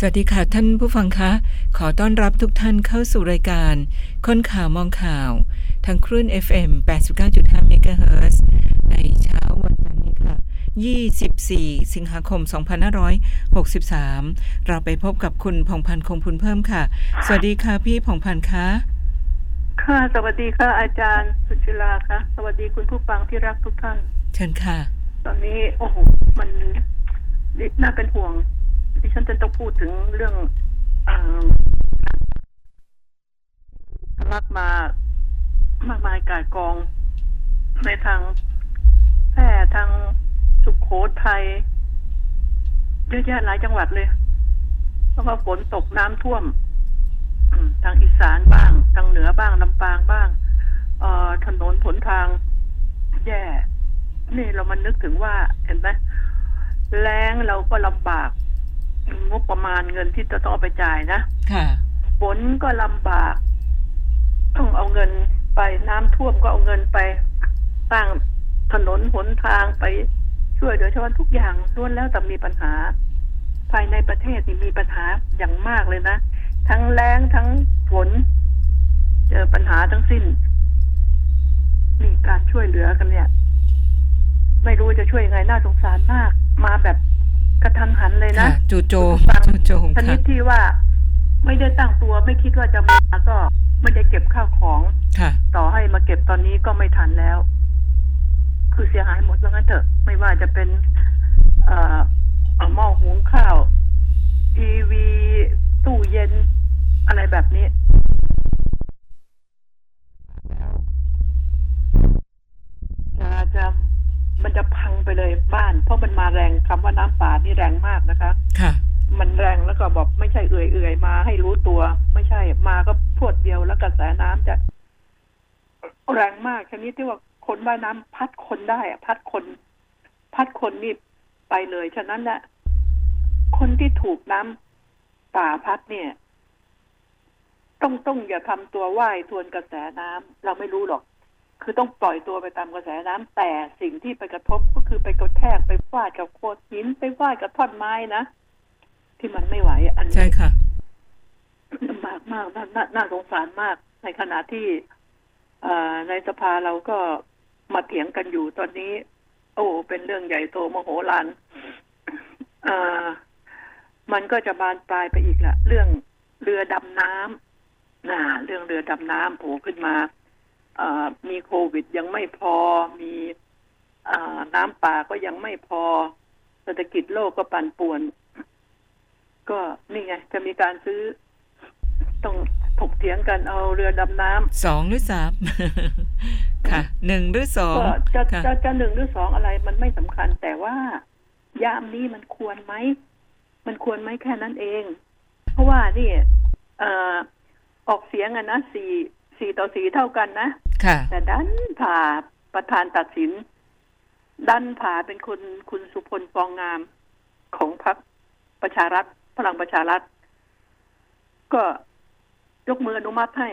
สวัสดีค่ะท่านผู้ฟังคะ ขอต้อนรับทุกท่านเข้าสู่รายการ คนข่าวมองข่าว ทางคลื่น FM 89.5 MHz ในเช้าวันจันทร์นี้ค่ะ 24 สิงหาคม 2563 เราไปพบกับคุณพงพันธ์คงพุนเพิ่มค่ะ สวัสดีค่ะพี่พงพันธ์คะค่ะ สวัสดีค่ะ อาจารย์สุชิลาค่ะสวัสดีคุณผู้ฟังที่รักทุกท่าน เชิญค่ะ ตอนนี้โอ้โหมันน่าเป็นห่วง ดิฉันจะต้องพูดถึงเรื่องอทะลักมามากมายกายกอง ในทางแพร่ทางสุขโขทัยเยอะแยะหลายจังหวัดเลย เพราะว่าฝนตกน้ำท่วมทางอีสานบ้าง ทางเหนือบ้างลำปางบ้างเออถนนผลทางแย่ นี่เรามันนึกถึงว่าเห็นไหมแรงเราก็ลำบาก งบประมาณเงินที่จะต้องเอาไปจ่ายนะค่ะฝนก็ลำบาก ต้องเอาเงินไปน้ำท่วมก็เอาเงินไปสร้างถนนหนทางไปช่วยเหลือชาวบ้านทุกอย่างล้วนแล้วแต่มีปัญหา ภายในประเทศนี่มีปัญหาอย่างมากเลยนะ ทั้งแรงทั้งฝนเจอปัญหาทั้งสิ้น มีการช่วยเหลือกันเนี่ย ไม่รู้จะช่วยยังไงน่าสงสารมาก มาแบบ กระทันหันเลยนะค่ะจู่โจมฟังจู่โจมชนิค่ะดที่ว่าไม่ได้ตั้งตัวไม่คิดว่าจะมาก็ไม่ได้เก็บข้าวของค่ะ ต่อให้มาเก็บตอนนี้ก็ไม่ทันแล้ว คือเสียหายหมดแล้วงั้นเถอะ ไม่ว่าจะเป็น เอ่อเอ่อหม้อหุงข้าวทีวีตู้เย็นอะไรแบบนี้จะจะ มันจะพังไปเลยบ้าน เพราะมันมาแรงคำว่าน้ำป่านี่แรงมากนะคะ ค่ะ มันแรงแล้วก็บอกไม่ใช่เอื่อยเอื่อยๆมาให้รู้ตัว ไม่ใช่มาก็พรวดเดียวแล้วกระแสน้ำจะ แรงมากชนิดที่ว่าคนว่ายน้ำพัดคนได้อะพัดคน พัดคนนี่ไปเลยฉะนั้นแหละคนที่ถูกน้ำป่าพัดเนี่ย ต้องต้องอย่าทำตัวว่ายทวนกระแสน้ำเราไม่รู้หรอก คือต้องปล่อยตัวไปตามกระแสน้ำแต่สิ่งที่ไปกระทบก็คือไปกระแทกไปฟาดกับโขดหินไปฟาดกับท่อนไม้นะที่มันไม่ไหวอันนี้ใช่ค่ะลำบากมากนานาน่าสงสารมาก ในขณะที่เอ่อในสภาเราก็มาเถียงกันอยู่ตอนนี้ โอ้เป็นเรื่องใหญ่โตมโหฬารเอ่อมันก็จะบานปลายไปอีกละเรื่องเรือดำน้ำน่ะเรื่องเรือดำน้ำโผล่ขึ้นมาเอ่อ มีโควิดยังไม่พอ มีเอ่อน้ำป่าก็ยังไม่พอ เศรษฐกิจโลกก็ปั่นป่วน ก็นี่ไง จะมีการซื้อ ต้องถกเถียงกันเอาเรือดำน้ำสองหรือสามค่ะหนึ่งหรือสองก็จะค่ะจะจะหนึ่งหรือสองอะไรมันไม่สำคัญ แต่ว่ายามนี้มันควรไหม มันควรไหมแค่นั้นเอง เพราะว่านี่เอ่อออกเสียงอะนะสี่ สี่ต่อสี่เท่ากันนะค่ะ แต่ดันผ่าประธานตัดสิน ดันผ่าเป็นคุณคุณสุพลฟองงามของพรรคประชารัฐพลังประชารัฐ ก็ยกมืออนุมัติให้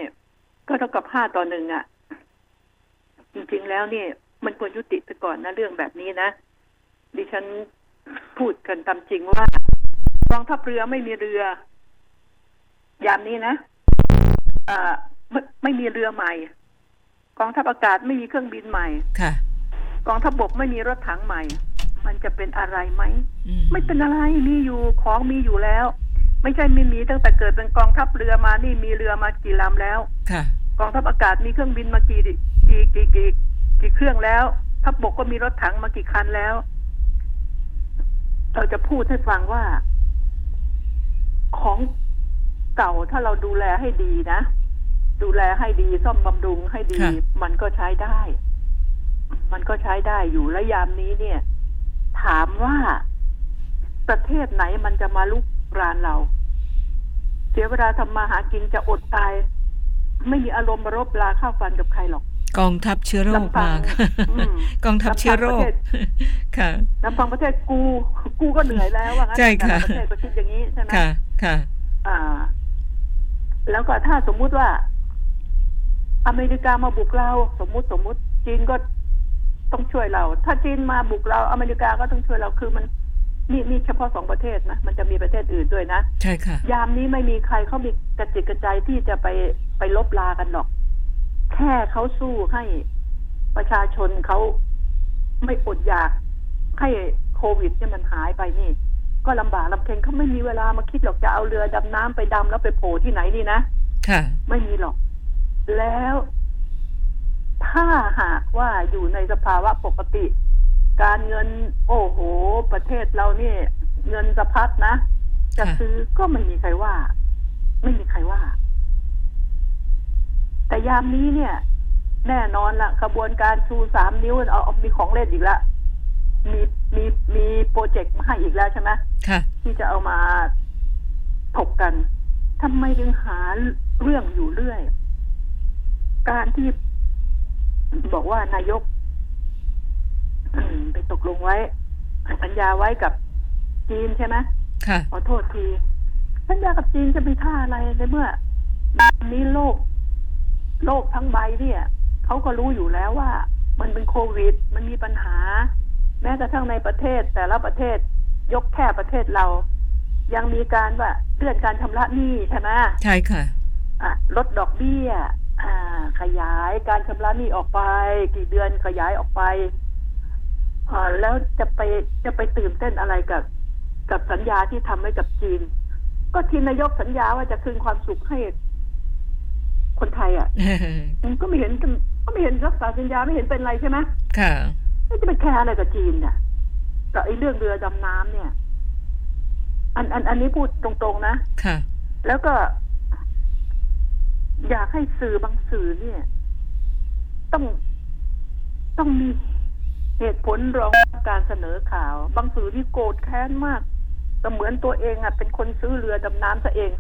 ก็เท่ากับห้าต่อหนึ่งอะ จริงๆแล้วเนี่ยมันควรยุติไปก่อนนะเรื่องแบบนี้นะ ดิฉันพูดกันตามจริงว่ากองทัพเรือไม่มีเรือ ยามนี้นะอ่า ไม่ไม่มีเรือใหม่ กองทัพอากาศไม่มีเครื่องบินใหม่ ค่ะ กองทัพบกไม่มีรถถังใหม่ มันจะเป็นอะไรไหมอืไม่เป็นอะไรมีอยู่ของมีอยู่แล้ว ไม่ใช่ไม่มีตั้งแต่เกิดเป็นกองทัพเรือมานี่มีเรือมากี่ลำแล้ว ค่ะ กองทัพอากาศมีเครื่องบินมากี่ดิกี่กี่กี่กี่เครื่องแล้ว ทัพบกก็มีรถถังมากี่คันแล้ว เราจะพูดให้ฟังว่า ของเก่าถ้าเราดูแลให้ดีนะ ดูแลให้ดีซ่อมบำรุงให้ดี ค่ะ มันก็ใช้ได้ มันก็ใช้ได้อยู่และยามนี้เนี่ย ถามว่าประเทศไหนมันจะมาลุกรานเรา เสียเวลาทำมาหากินจะอดตาย ไม่มีอารมณ์มารบลาข้าวฟันกับใครหรอก กองทัพเชื้อโรคลำพัมางค่ะอืมกองทัพเชื้อโรค ลำพังประเทศค่ะ ลำพังประเทศกู กูก็เหนื่อยแล้วว่างั้นใช่ค่ะ แต่ละประเทศก็คิดอย่างนี้ใช่ไหมค่ะ ค่ะ อ่า แล้วก็ถ้าสมมุติว่า อเมริกามาบุกเรา สมมุติสมมุติจีนก็ต้องช่วยเรา ถ้าจีนมาบุกเราอเมริกาก็ต้องช่วยเราคือมันนี่นี่เฉพาะสองประเทศนะ มันจะมีประเทศอื่นด้วยนะ ใช่ค่ะ ยามนี้ไม่มีใครเขามีกระจิตกระใจที่จะไปไปลบลากันหรอก แค่เขาสู้ให้ประชาชนเขาไม่อดอยาก ให้โควิดเนี่ยมันหายไปนี่ ก็ลำบากลำเค็ญเขาไม่มีเวลามาคิดหรอกจะเอาเรือดำน้ำไปดำแล้วไปโผล่ที่ไหนนี่นะ ค่ะ ไม่มีหรอก แล้ว ถ้าหากว่าอยู่ในสภาวะปกติ การเงิน โอ้โห ประเทศเรานี่ เงินสะพัดนะจะค่ะซื้อก็ไม่มีใครว่า ไม่มีใครว่า แต่ยามนี้เนี่ย แน่นอนละขบวนการชูสามนิ้วเอาเอามีของเล่นอีกแล้วมีมีมีโปรเจกต์มาให้อีกแล้วใช่ไหมค่ะที่จะเอามาถกกันทำไมถึงหาเรื่องอยู่เรื่อย การที่บอกว่านายกอืมไปตกลงไว้สัญญาไว้กับจีนใช่ไหมค่ะขอโทษทีสัญญากับจีนจะมีท่าอะไรในเมื่อตอนนี้โลก โลกทั้งใบเนี่ยเขาก็รู้อยู่แล้วว่า มันเป็นโควิด มันมีปัญหา แม้กระทั่งในประเทศ แต่ละประเทศยกแค่ประเทศเรา ยังมีการว่าเลื่อนการชำระหนี้ใช่ไหมใช่ค่ะ อะ ลดดอกเบี้ยอ่า ขยายการชำระหนี้ออกไป กี่เดือนขยายออกไปอ่าแล้วจะไปจะไปตื่นเต้นอะไรกับ กับสัญญาที่ทำไว้กับจีน ก็ทีนายกสัญญาว่าจะคืนความสุขให้คนไทยอะมันก็ไม่เห็นก็ไม่เห็นรักษาสัญญาไม่เห็นเป็นไรใช่ไหมค่ะไม่จะไปแคร์อะไรกับจีนเนี่ยกับไอ้เรื่องเรือดำน้ำเนี่ย อันอันอันนี้พูดตรงๆนะค่ะ แล้วก็ อยากให้สื่อบางสื่อเนี่ย ต้องต้องมีเหตุผลรองรับการเสนอข่าว บางสื่อที่โกรธแค้นมากแต่เหมือนตัวเองอะ เป็นคนซื้อเรือดำน้ำซะเอง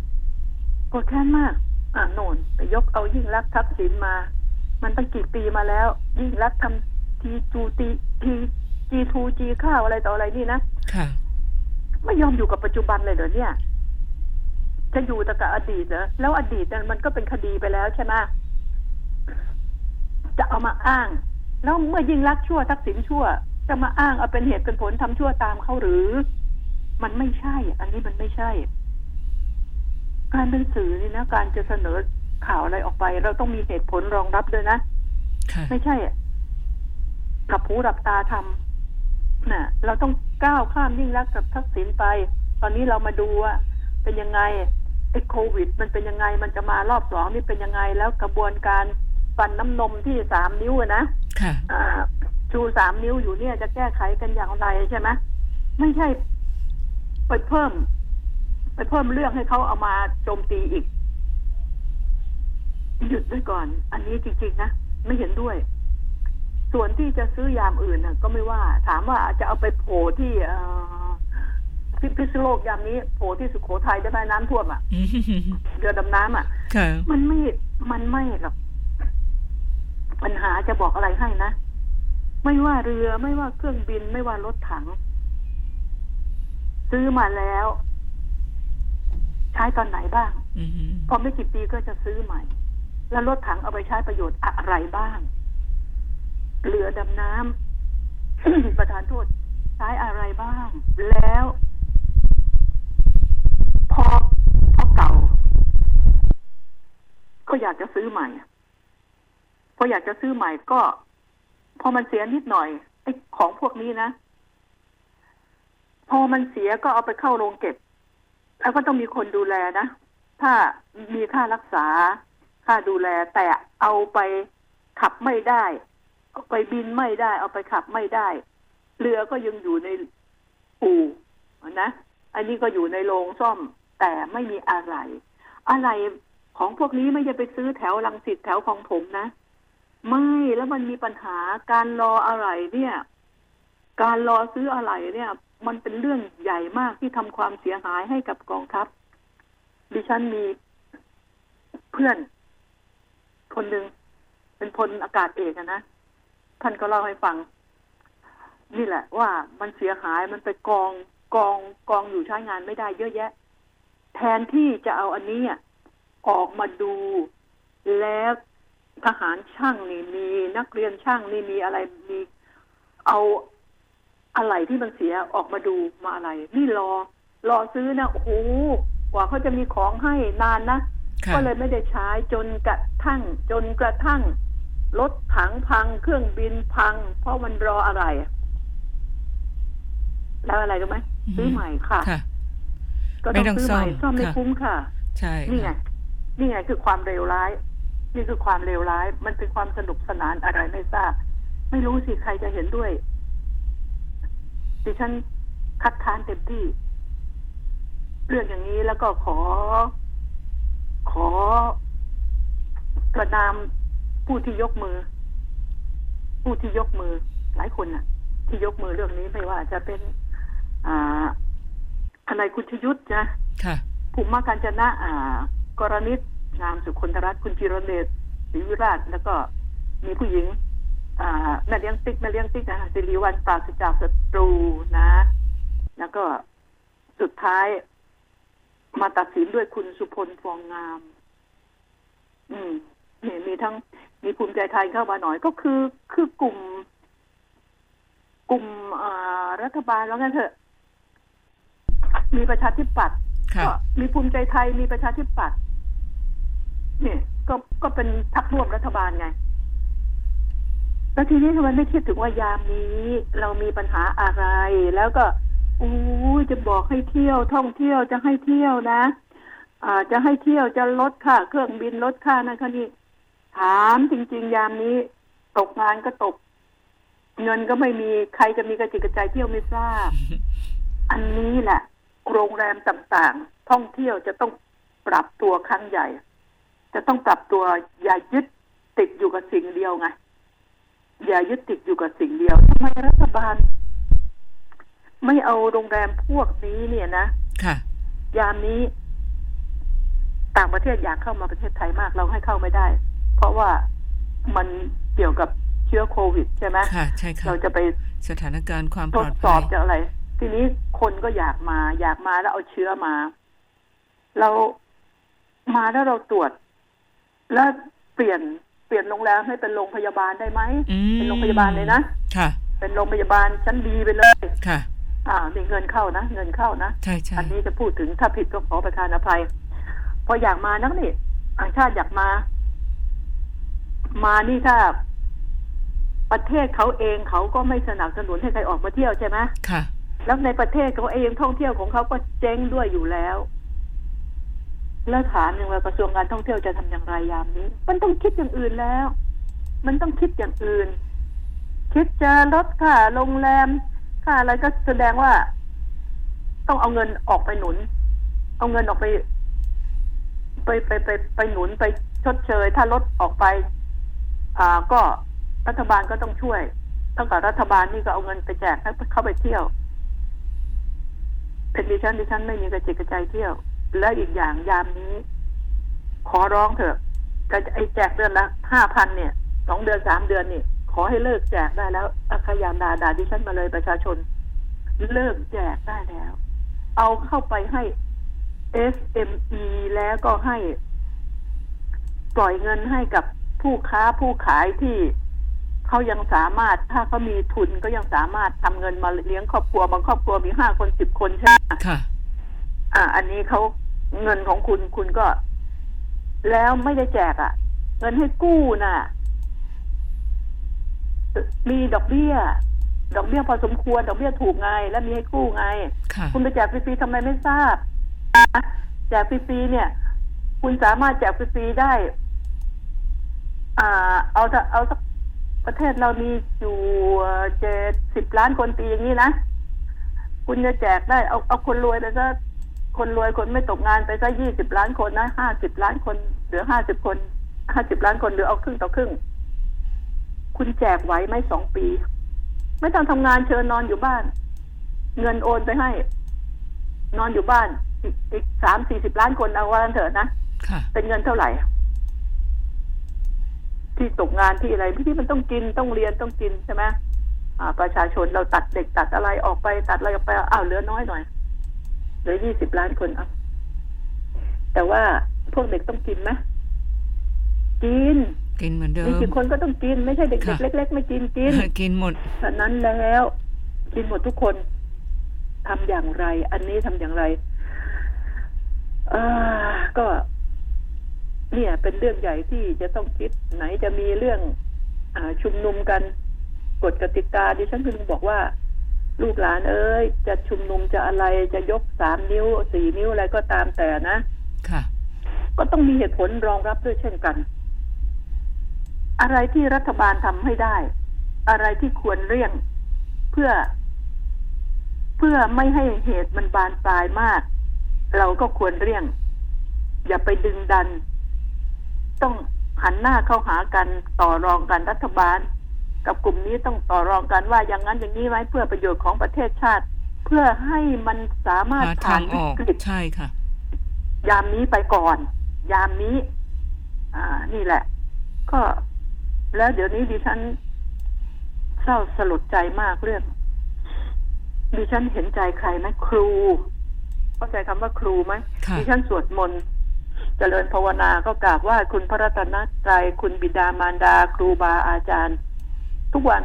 โกรธแค้นมาก อ่าโน่นไปยกเอายิ่งรักษณ์ทักษิณมา มันตั้งกี่ปีมาแล้ว ยิ่งรักษณ์ทำทีจูตีทีจีทูจีข้าวอะไรต่ออะไรนี่นะค่ะ ไม่ยอมอยู่กับปัจจุบันเลยเหรอเนี่ย จะอยู่แต่กับอดีตเหรอแล้วอดีตนั้นมันก็เป็นคดีไปแล้วใช่ไหมจะเอามาอ้าง แล้วเมื่อยิ่งรักษณ์ชั่วทักษิณชั่ว จะมาอ้างเอาเป็นเหตุเป็นผลทำชั่วตามเขาหรือ มันไม่ใช่ อันนี้มันไม่ใช่ การเป็นสื่อนี่นะการจะเสนอข่าวอะไรออกไป เราต้องมีเหตุผลรองรับด้วยนะค่ะไม่ใช่กับหูดับตาทำน่ะเราต้องก้าวข้ามยิ่งรักษณ์กับทักษิณไป ตอนนี้เรามาดูว่าเป็นยังไง ไอ้โควิด มันเป็นยังไงมันจะมารอบสองนี่เป็นยังไงแล้วกระบวนการฟันน้ำนมที่สามนิ้วอะนะค่ะอ่าชูสามนิ้วอยู่เนี่ยจะแก้ไขกันอย่างไรใช่ไหมไม่ใช่ ไปเพิ่ม ไปเพิ่มเรื่องให้เขาเอามาโจมตีอีก หยุดด้วยก่อน อันนี้จริง ๆ นะ ไม่เห็นด้วย ส่วนที่จะซื้อยามอื่นน่ะก็ไม่ว่า ถามว่าจะเอาไปโผล่ที่เอ่อ พิพิษณุโลกยามนี้โผล่ที่สุโขทัยได้ไหมน้ำท่วมอะอืมเรือดำน้ำอะค่ะมันไม่มันไม่หรอกปัญหาจะบอกอะไรให้นะ ไม่ว่าเรือไม่ว่าเครื่องบินไม่ว่ารถถัง ซื้อมาแล้ว ใช้ตอนไหนบ้างอืมพอไม่กี่ปีก็จะซื้อใหม่ แล้วรถถังเอาไปใช้ประโยชน์อะไรบ้าง เรือดำน้ำประธานโทษใช้อะไรบ้าง แล้ว พอพอเก่า ก็อยากจะซื้อใหม่พออยากจะซื้อใหม่ก็ พอมันเสียนิดหน่อยไอ้ของพวกนี้นะพอมันเสียก็เอาไปเข้าโรงเก็บ แล้วก็ต้องมีคนดูแลนะ ถ้ามีค่ารักษา ค่าดูแล แต่เอาไปขับไม่ได้ เอาไปบินไม่ได้ เอาไปขับไม่ได้ เรือก็ยังอยู่ในอู่นะ อันนี้ก็อยู่ในโรงซ่อม แต่ไม่มีอะไร อะไรของพวกนี้ไม่จะไปซื้อแถวลังสิตแถวของผมนะ ไม่แล้วมันมีปัญหาการรออะไรเนี่ย การรอซื้ออะไรเนี่ย มันเป็นเรื่องใหญ่มากที่ทำความเสียหายให้กับกองทัพ ดิฉันมีเพื่อน คนหนึ่งเป็นพลอากาศเอกนะท่านก็เล่าให้ฟัง นี่แหละว่ามันเสียหายมันไปกองกองกองอยู่ใช้งานไม่ได้เยอะแยะ แทนที่จะเอาอันนี้อะออกมาดูแล้วทหารช่างนี่มีนักเรียนช่างนี่มีอะไรมีเอาอะไรที่มันเสียออกมาดูมาอะไร นี่รอ รอซื้อนะโอ้โหกว่าเขาจะมีของให้นานนะค่ะก็เลยไม่ได้ใช้จนกระทั่ง จนกระทั่งรถถังพัง เครื่องบินพัง เพราะมันรออะไร แล้วอะไรรู้ไหมซื้อใหม่ค่ะค่ะ ก็ไม่ต้ต้อองงซื้อใหม่ซ่อมซ่อมไม่ค่ะคุ้มค่ะ ใช่นี่ไงค่ะนี่ไงคือความเลวร้าย นี่คือความเลวร้าย มันเป็นความสนุกสนานอะไรไม่ทราบ ไม่รู้สิใครจะเห็นด้วย ดิฉันคัดค้านเต็มที่ เรื่องอย่างนี้แล้วก็ขอ ขอกระนามผู้ที่ยกมือ ผู้ที่ยกมือ หลายคนน่ะ ที่ยกมือเรื่องนี้ไม่ว่าจะเป็น อ่า ทนายคุณชยุทธนะค่ะภูมิการจนะอ่ากรณิตนามสุคนธรัตน์คุณจิรเดชศรีวิราชแล้วก็มีผู้หญิงอ่าแม่เลี้ยงติ๊กแม่เลี้ยงติ๊กนะสิริวัลปราศจากศัตรูนะ แล้วก็สุดท้ายมาตัดสินด้วยคุณสุพลฟองงาม อืมนี่มีทั้งมีภูมิใจไทยเข้ามาหน่อยก็คือคือกลุ่ม กลุ่มอ่ารัฐบาลแล้วกันเถอะ มีประชาธิปัตย์ค่ะก็มีภูมิใจไทยมีประชาธิปัตย์เนี่ยก็ก็เป็นพักร่วมรัฐบาลไงแล้วทีนี้ทำไมไม่คิดถึงว่ายามนี้ เรามีปัญหาอะไร แล้วก็อู้ยจะบอกให้เที่ยวท่องเที่ยวจะให้เที่ยวนะอ่าจะให้เที่ยวจะลดค่าเครื่องบินลดค่านั่นค่านี่ถามจริง ๆ ยามนี้ ตกงานก็ตก เงินก็ไม่มีใครจะมีกระจิกกระใจเที่ยวไม่ทราบ อันนี้แหละ โรงแรมต่างๆ ท่องเที่ยวจะต้องปรับตัวครั้งใหญ่ จะต้องปรับตัวอย่ายึดติดอยู่กับสิ่งเดียวไงอย่ายึดติดอยู่กับสิ่งเดียวทำไมรัฐบาล ไม่เอาโรงแรมพวกนี้เนี่ยนะค่ะยามนี้ ต่างประเทศอยากเข้ามาประเทศไทยมาก เราให้เข้าไม่ได้ เพราะว่ามันเกี่ยวกับเชื้อโควิด ใช่ไหมค่ะใช่ค่ะเราจะไปสถานการณ์ความทปลดอดสอภับยจากอะไร ทีนี้คนก็อยากมา อยากมาแล้วเอาเชื้อมา เรามาแล้วเราตรวจ แล้วเปลี่ยนเปลี่ยนโรงแรมให้เป็นโรงพยาบาลได้ไหมอืมเป็นโรงพยาบาลเลยนะค่ะ เป็นโรงพยาบาลชั้นดีไปเลยค่ะ อ่ามีเงินเข้านะเงินเข้านะใช่ใช่อันนี้จะพูดถึงถ้าผิดก็ขอประทานอภัย พออยากมานักนี่ต่างชาติอยากมา มานี่ถ้าประเทศเขาเองเขาก็ไม่สนับสนุนให้ใครออกมาเที่ยวใช่ไหมค่ะ แล้วในประเทศเขาเองท่องเที่ยวของเขาก็เจ๊งด้วยอยู่แล้ว แล้วถามยังว่ากระทรวงการท่องเที่ยวจะทำอย่างไรยามนี้ มันต้องคิดอย่างอื่นแล้ว มันต้องคิดอย่างอื่น คิดจะลดค่าโรงแรมค่าอะไรก็แสดงว่า ต้องเอาเงินออกไปหนุน เอาเงินออกไป ไปไปไปไปหนุนไปชดเชย ถ้าลดออกไป อ่าก็รัฐบาลก็ต้องช่วยตั้งแต่รัฐบาลนี่ก็เอาเงินไปแจกให้เข้าไปเที่ยว เป็นดิฉันดิฉันไม่มีกระจิกกระใจเที่ยว และอีกอย่างยามนี้ ขอร้องเถอะก็ไอแจกเดือนละห้าพันเนี่ยสองเดือนสามเดือนนี่ขอให้เลิกแจกได้แล้วอาขยามดาด่าดิฉันมาเลยประชาชน เลิกแจกได้แล้ว เอาเข้าไปให้ SME แล้วก็ให้ ปล่อยเงินให้กับผู้ค้าผู้ขายที่ เขายังสามารถถ้าเขามีทุนก็ยังสามารถทำเงินมาเลี้ยงครอบครัวบางครอบครัวมีห้าคนสิบคนใช่ไหมค่ะ อ่า อันนี้เขาเงินของคุณคุณก็ แล้วไม่ได้แจกอะ่ะ เงินให้กู้น่ะ มีดอกเบี้ย ดอกเบี้ยพอสมควร ดอกเบี้ยถูกไง แล้วมีให้กู้ไงค่ะคุณไปแจกฟรีๆทำไมไม่ทราบนะแจกฟรีๆเนี่ย คุณสามารถแจกฟรีๆได้ อ่า เอาถ้าเอาสัก ประเทศเรามีอยู่เจ็ดสิบล้านคนปีอย่างนี้นะ คุณจะแจกได้เอาเอาคนรวยไปซะคนรวยคนไม่ตกงานไปซะยี่สิบล้านคนนะห้าสิบล้านคนเหลือห้าสิบคนห้าสิบล้านคนเหลือเอาครึ่งต่อครึ่ง คุณแจกไหวไหมสองปี ไม่ต้องทำงานเชิญนอนอยู่บ้าน เงินโอนไปให้ นอนอยู่บ้านอีกอีกสามสี่สิบล้านคนเอาว่ากันเถอะนะค่ะเป็นเงินเท่าไหร่ ที่ตกงานที่อะไรที่มันต้องกินต้องเรียนต้องกินใช่ไหมอ่าประชาชนเราตัดเด็กตัดอะไรออกไปตัดอะไรออกไปอ้าวเหลือน้อยหน่อยเหลือยี่สิบล้านคนเอาแต่ว่าพวกเด็กต้องกินไหมกินกินเหมือนเดิมีมกี่คนก็ต้องกิน ไม่ใช่เด็กค่ะๆเล็ก ๆ ไม่กินกินกินหมดฉะนั้นแล้ว กินหมดทุกคนทำอย่างไร อันนี้ทำอย่างไร เออก็ เนี่ยเป็นเรื่องใหญ่ที่จะต้องคิดไหนจะมีเรื่องอชุมนุมกันกฎกติกาดิฉันคือบอกว่า ลูกหลานเอ้ย จะชุมนุมจะอะไรจะยกสามนิ้วสี่นิ้วอะไรก็ตามแต่นะค่ะ ก็ต้องมีเหตุผลรองรับด้วยเช่นกัน อะไรที่รัฐบาลทำให้ได้ อะไรที่ควรเลี่ยงเพื่อ เพื่อไม่ให้เหตุมันบานปลายมาก เราก็ควรเลี่ยง อย่าไปดึงดัน ต้องหันหน้าเข้าหากันต่อรองกันรัฐบาล กับกลุ่มนี้ต้องต่อรองกันว่าอย่างนั้นอย่างนี้ไว้เพื่อประโยชน์ของประเทศชาติ เพื่อให้มันสามารถหาผ่าทานงอวิอกกฤตใช่ค่ะ ยามนี้ไปก่อน ยามนี้ อ่า นี่แหละ ก็แล้วเดี๋ยวนี้ดิฉันเศร้าสลดใจมากเรื่องดิฉันเห็นใจใครไหมครู เข้าใจคำว่าครูไหมค่ะดิฉันสวดมนต์ เจริญภาวนาก็กราบไหว่าคุณพระรัตนตรัยคุณบิดามารดา ครูบาอาจารย์ ทุกวัน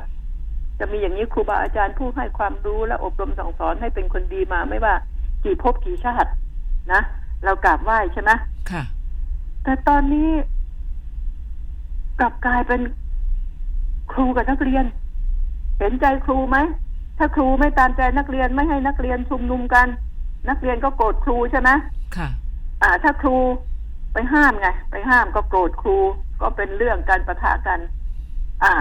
จะมีอย่างนี้ครูบาอาจารย์ผู้ให้ความรู้และอบรมสั่งสอนให้เป็นคนดีมาไม่ว่า กี่ภพกี่ชาตินะเรากราบไหว้ใช่ไหมค่ะ แต่ตอนนี้กลับกลายเป็นครูกับนักเรียน เห็นใจครูไหมถ้าครูไม่ตามใจนักเรียนไม่ให้นักเรียนชุมนุมกัน นักเรียนก็โกรธครูใช่ไหมค่ะ อ่า ถ้าครู ไปห้ามไง ไปห้ามก็โกรธครู ก็เป็นเรื่องการประทะกัน อ่า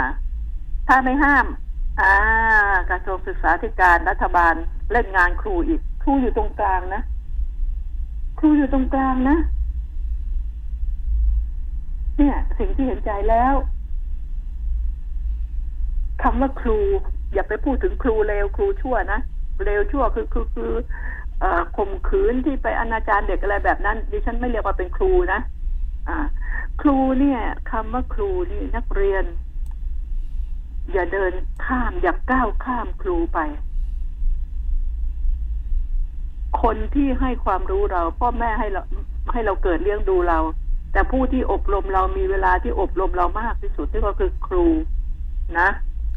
ถ้าไม่ห้าม อ่ากระทรวงศึกษาธิการรัฐบาลเล่นงานครูอีก ครูอยู่ตรงกลางนะ ครูอยู่ตรงกลางนะ เนี่ย สิ่งที่เห็นใจแล้วคำว่าครู อย่าไปพูดถึงครูเลวครูชั่วนะเลวชั่วคือคือคือ ข่มขืนที่ไปอนาจารเด็กอะไรแบบนั้น ดิฉันไม่เรียกว่าเป็นครูนะอ่า ครูเนี่ยคำว่าครูนี่นักเรียน อย่าเดินข้ามอย่าก้าวข้ามครูไป คนที่ให้ความรู้เราพ่อแม่ให้เราให้เราเกิดเลี้ยงดูเรา แต่ผู้ที่อบรมเรามีเวลาที่อบรมเรามากที่สุดที่ก็คือครูนะ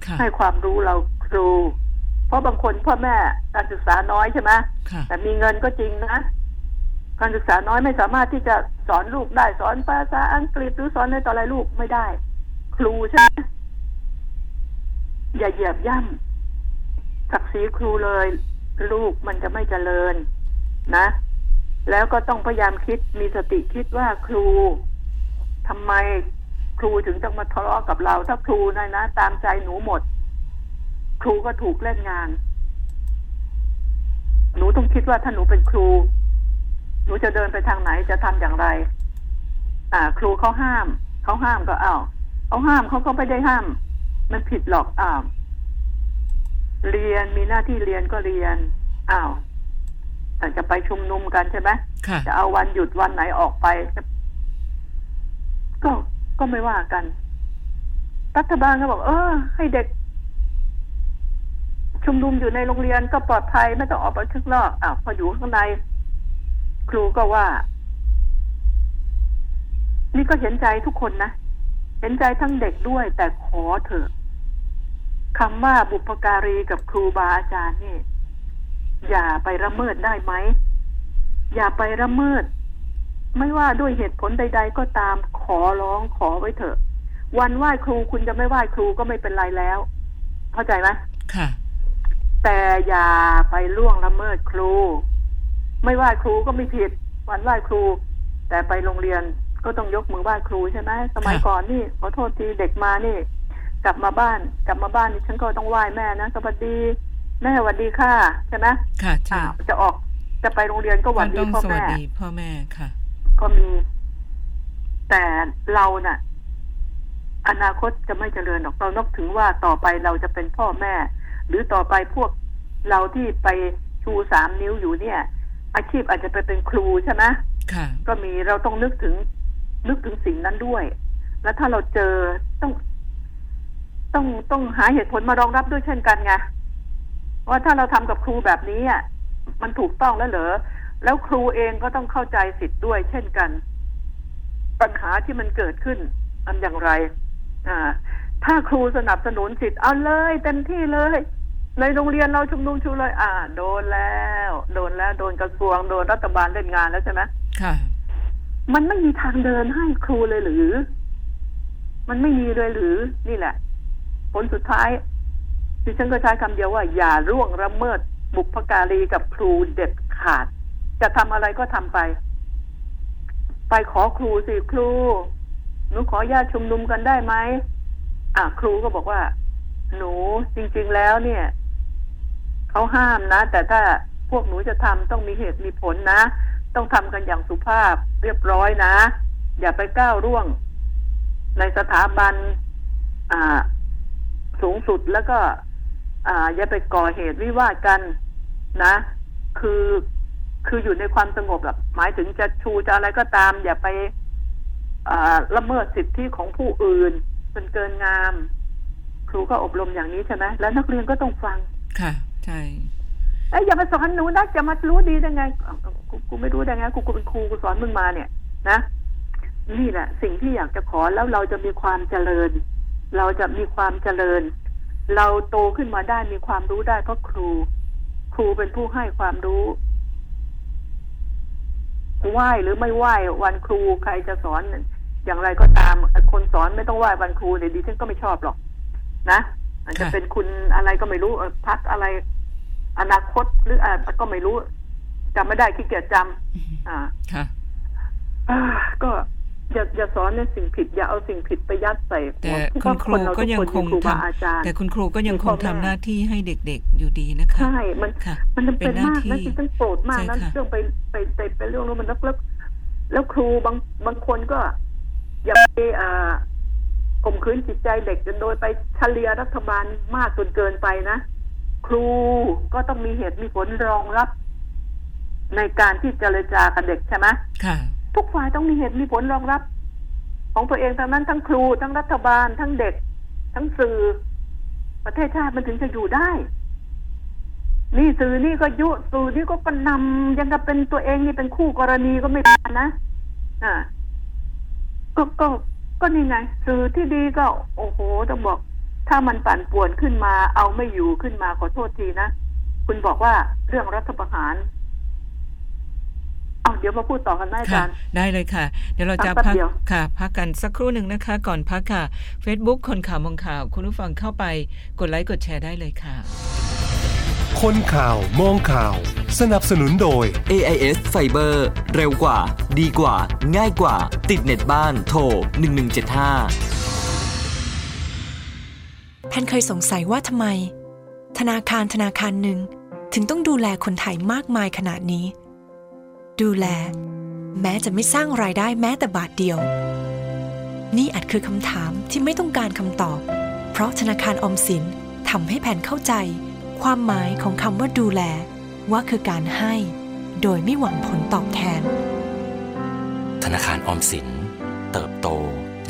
ค่ะให้ความรู้เราครูเพ ราะบางคนพ่อแม่การศึกษาน้อยใช่ไหมค่ะแต่มีเงินก็จริงนะ การศึกษาน้อยไม่สามารถที่จะสอนลูกได้สอนภาษาอังกฤษหรือสอนอะไรต่ออะไรลูกไม่ได้ ครูใช่ไหมอย่าเหยียบย่ำศักดิ์ศรีครูเลย ลูกมันจะไม่เจริญนะ แล้วก็ต้องพยายามคิดมีสติคิดว่าครูทำไมครูถึงต้องมาทะเลาะกับเรา ถ้าครูนะนะ ตามใจหนูหมด ครูก็ถูกเล่นงาน หนูต้องคิดว่าถ้าหนูเป็นครู หนูจะเดินไปทางไหนจะทำอย่างไร อ่า ครูเขาห้ามเขาห้ามก็อ้าวเขาห้ามเขาก็ไม่ได้ห้าม มันผิดหรอกอ้าวเรียนมีหน้าที่เรียนก็เรียนอ้าวแต่จะไปชุมนุมกันใช่ไหมค่ะจะเอาวันหยุดวันไหนออกไป ก็ก็ไม่ว่ากัน รัฐบาลก็บอก เออ ให้เด็ก ชุมนุมอยู่ในโรงเรียนก็ปลอดภัยไม่ต้องออกไปข้างนอกอ้าวพออยู่ข้างใน ครูก็ว่า นี่ก็เห็นใจทุกคนนะ เห็นใจทั้งเด็กด้วย แต่ขอเถอะคำว่าบุพการีกับครูบาอาจารย์นี่ อย่าไปละเมิดได้ไหม อย่าไปละเมิด ไม่ว่าด้วยเหตุผลใด ๆ ก็ตามขอร้องขอไว้เถอะ วันไหว้ครูคุณจะไม่ไหว้ครูก็ไม่เป็นไรแล้ว เข้าใจไหมค่ะ แต่อย่าไปล่วงละเมิดครู ไม่ไหว้ครูก็ไม่ผิด วันไหว้ครู แต่ไปโรงเรียนก็ต้องยกมือไหว้ครูใช่ไหมสมัยค่ะก่อนนี่ขอโทษทีเด็กมานี่ กลับมาบ้าน กลับมาบ้านนี่ฉันก็ต้องไหว้แม่นะสวัสดีแม่สวัสดีค่ะใช่ไหมค่ะใช่อ่าจะออกจะไปโรงเรียนก็หวัดดีต้องพ่อสวัสแม่ดีพ่อแม่ค่ะ ก็มี แต่เราน่ะ อนาคตจะไม่เจริญหรอกเรานกถึงว่าต่อไปเราจะเป็นพ่อแม่ หรือต่อไปพวกเราที่ไปชูสามนิ้วอยู่เนี่ย อาชีพอาจจะไปเป็นครูใช่ไหมค่ะก็มีเราต้องนึกถึง นึกถึงสิ่งนั้นด้วย แล้วถ้าเราเจอต้อง ต้องต้องหาเหตุผลมารองรับด้วยเช่นกันไงว่าถ้าเราทำกับครูแบบนี้อะมันถูกต้องแล้วเหรอแล้วครูเองก็ต้องเข้าใจสิทธิ์ด้วย เช่นกัน ปัญหาที่มันเกิดขึ้นอันอย่างไร อ่า ถ้าครูสนับสนุนสิทธิ์เอาเลยเต็มที่เลย ในโรงเรียนเราชุมนุมชุมเลย อ่า โดนแล้ว โดนแล้วโดนกระทรวงโดนรัฐบาลเล่นงานแล้วใช่ไหมค่ะ มันไม่มีทางเดินให้ครูเลยหรือ มันไม่มีเลยหรือนี่แหละ ผลสุดท้ายดิฉันก็ใช้คำเดียวว่า อย่าร่วงละเมิดบุพการีกับครูเด็ดขาด จะทำอะไรก็ทำไป ไปขอครูสิครูหนูขอญาตชุมนุมกันได้ไหม อะครูก็บอกว่า หนูจริง ๆแล้วเนี่ยเขาห้ามนะ แต่ถ้าพวกหนูจะทำต้องมีเหตุมีผลนะ ต้องทำกันอย่างสุภาพเรียบร้อยนะ อย่าไปก้าวร่วง ในสถาบัน อ่า สูงสุดแล้วก็ อ่า อย่าไปก่อเหตุวิวาทกันนะ คือคืออยู่ในความสงบแบบหมายถึงจะชูจะอะไรก็ตาม อย่าไปอ่าละเมิดสิทธิของผู้อื่น จนเกินงาม ครูก็อบรมอย่างนี้ใช่ไหมแล้วนักเรียนก็ต้องฟัง ค่ะ ใช่เอ้ยอย่ามาสอนหนูนะจะมารู้ดีได้ไงอ้าวกูกูไม่รู้ได้ไงกูกูเป็นครูกูสอนมึงมาเนี่ย นะนี่แหละ สิ่งที่อยากจะขอแล้วเราจะมีความเจริญ เราจะมีความเจริญ เราโตขึ้นมาได้มีความรู้ได้เพราะครู ครูเป็นผู้ให้ความรู้ไหว้หรือไม่ไหว้วันครูใครจะสอน อย่างไรก็ตามคนสอนไม่ต้องไหว้วันครูเนี่ยดิฉันก็ไม่ชอบหรอก นะอาจจะค่ะเป็นคุณอะไรก็ไม่รู้เอ่อพักอะไร อนาคตหรืออะไรก็ไม่รู้จำไม่ได้ขี้เกียจจำอ่าค่ะอ่าก็อย่าอย่าสอนในสิ่งผิด อย่าเอาสิ่งผิดไปยัดใส่หัแต่วคุณครูเราก็ยังทุคงมีครูทบาอาจารำย์แต่คุณครูก็ยังคงมีพ่อทำแม่หน้าที่ให้เด็กๆอยู่ดีนะคะใช่มันค่ะมันจำเป็นเป็นหน้ามากนะที่ที่ต้องโกรธมากนะใช่ค่ะเรื่องไปไปไปไปเรื่องนู้นมันแล้วแล้วแล้วครูบางบางคนก็ อย่าไปอ่าข่มขืนจิตใจเด็กจนโดยไปเฉลียรัฐบาลมากจนเกินไปนะ ครูก็ต้องมีเหตุมีผลรองรับ ในการที่เจรจากับเด็กใช่ไหมค่ะ ทุกฝ่ายต้องมีเหตุมีผลรองรับ ของตัวเองทั้งนั้นทั้งครูทั้งรัฐบาล ทั้งเด็ก ทั้งสื่อ ประเทศชาติมันถึงจะอยู่ได้ นี่สื่อนี่ก็ยุสื่อนี่ก็กระหนำยังกับเป็นตัวเองนี่เป็นคู่กรณีก็ไม่ได้นะอ่า ก็ก็ก็นี่ไงสื่อที่ดีก็โอ้โหต้องบอก ถ้ามันปั่นป่วนขึ้นมา เอาไม่อยู่ขึ้นมาขอโทษทีนะคุณบอกว่าเรื่องรัฐประหารเอาเดี๋ยวมาพูดต่อกันนะอาค่ะจารย์ได้เลยค่ะ เดี๋ยวเราจะพักแป๊บพักเดียวค่ะ พักกันสักครู่หนึ่งนะคะ ก่อนพักค่ะ Facebook คนข่าวมองข่าว คุณผู้ฟังเข้าไป กดไลค์กดแชร์ได้เลยค่ะ คนข่าวมองข่าว สนับสนุนโดย AIS Fiber เร็วกว่า ดีกว่า ง่ายกว่า ติดเน็ตบ้านโทร 1175 แพนเคยสงสัยว่าทำไม ธนาคารธนาคารหนึ่ง ถึงต้องดูแลคนไทยมากมายขนาดนี้ ดูแล แม้จะไม่สร้างรายได้แม้แต่บาทเดียว นี่อาจคือคำถามที่ไม่ต้องการคำตอบ เพราะธนาคารออมสินทำให้แผนเข้าใจ ความหมายของคำว่าดูแล ว่าคือการให้โดยไม่หวังผลตอบแทน ธนาคารออมสิน เติบโต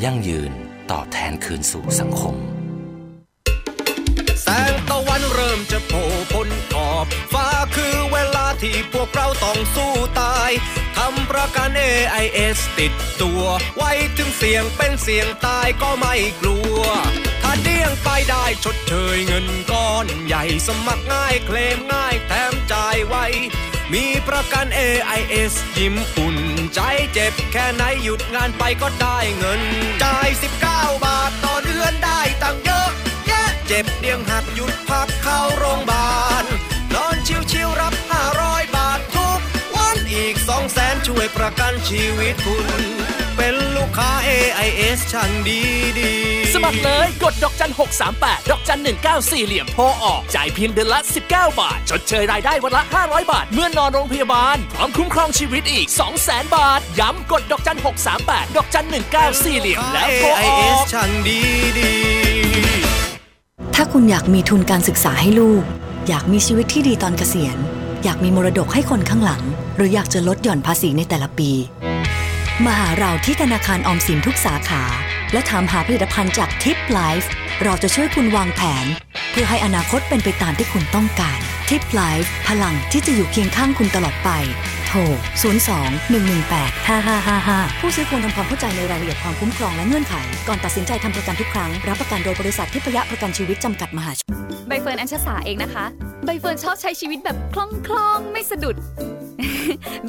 ยั่งยืน ตอบแทนคืนสู่สังคม แสงตะวันเริ่มจะโผล่พ้นขอบฟ้าคือเวลาที่พวกเราต้องสู้ตายทำประกัน AIS ติดตัว ไว้ถึงเสี่ยงเป็นเสี่ยงตายก็ไม่กลัวถ้า เดี้ยงไปได้ชดเชยเงินก้อนใหญ่สมัครง่ายเคลมง่ายแถมจ่ายไว มีประกัน AIS ยิ้มอุ่นใจเจ็บแค่ไหนหยุดงานไปก็ได้เงิน จ่าย 19 บาทต่อเดือนได้ตังเยอะ แยะเจ็บเดียงหักหยุดพักเข้าโรงพยาบาล นอนชิวๆรับ 500 บาททุกวันอีก2แสนช่วยประกันชีวิตคุณ เป็นลูกค้า AIS ช่างดีดีๆสมัครเลยกดดอกจัน 638 ดอกจัน 194เหลี่ยมโทรออก จ่ายเพียงเดือนละ 19 บาท ชดเชยรายได้วันละ 500 บาท เมื่อนอนโรงพยาบาล พร้อมคุ้มครองชีวิตอีก 200,000 บาท ย้ำกดดอกจัน 638 ดอกจัน 194เหลี่ยมแล้วโทรอ AIS อกช่างดีดีถ้าคุณอยากมีทุนการศึกษาให้ลูก อยากมีชีวิตที่ดีตอนเกษียณ อยากมีมรดกให้คนข้างหลัง หรืออยากจะลดหย่อนภาษีในแต่ละปี มาหาเราที่ธนาคารออมสินทุกสาขา และถามหาผลิตภัณฑ์จากทิปไลฟ์เราจะช่วยคุณวางแผน เพื่อให้อนาคตเป็นไปตามที่คุณต้องการทิปไลฟ์พลังที่จะอยู่เคียงข้างคุณตลอดไป โทร 02-118-5555 ผู้ซื้อควรทำความเข้าใจในรายละเอียดความคุ้มครองและเงื่อนไข ก่อนตัดสินใจทำประกันทุกครั้ง รับประกันโดยบริษัททิพยะประกันชีวิตจำกัดมหาชน ใบเฟิร์นอัญชสาเองนะคะ ใบเฟิร์นชอบใช้ชีวิตแบบคล่องคล่องๆไม่สะดุด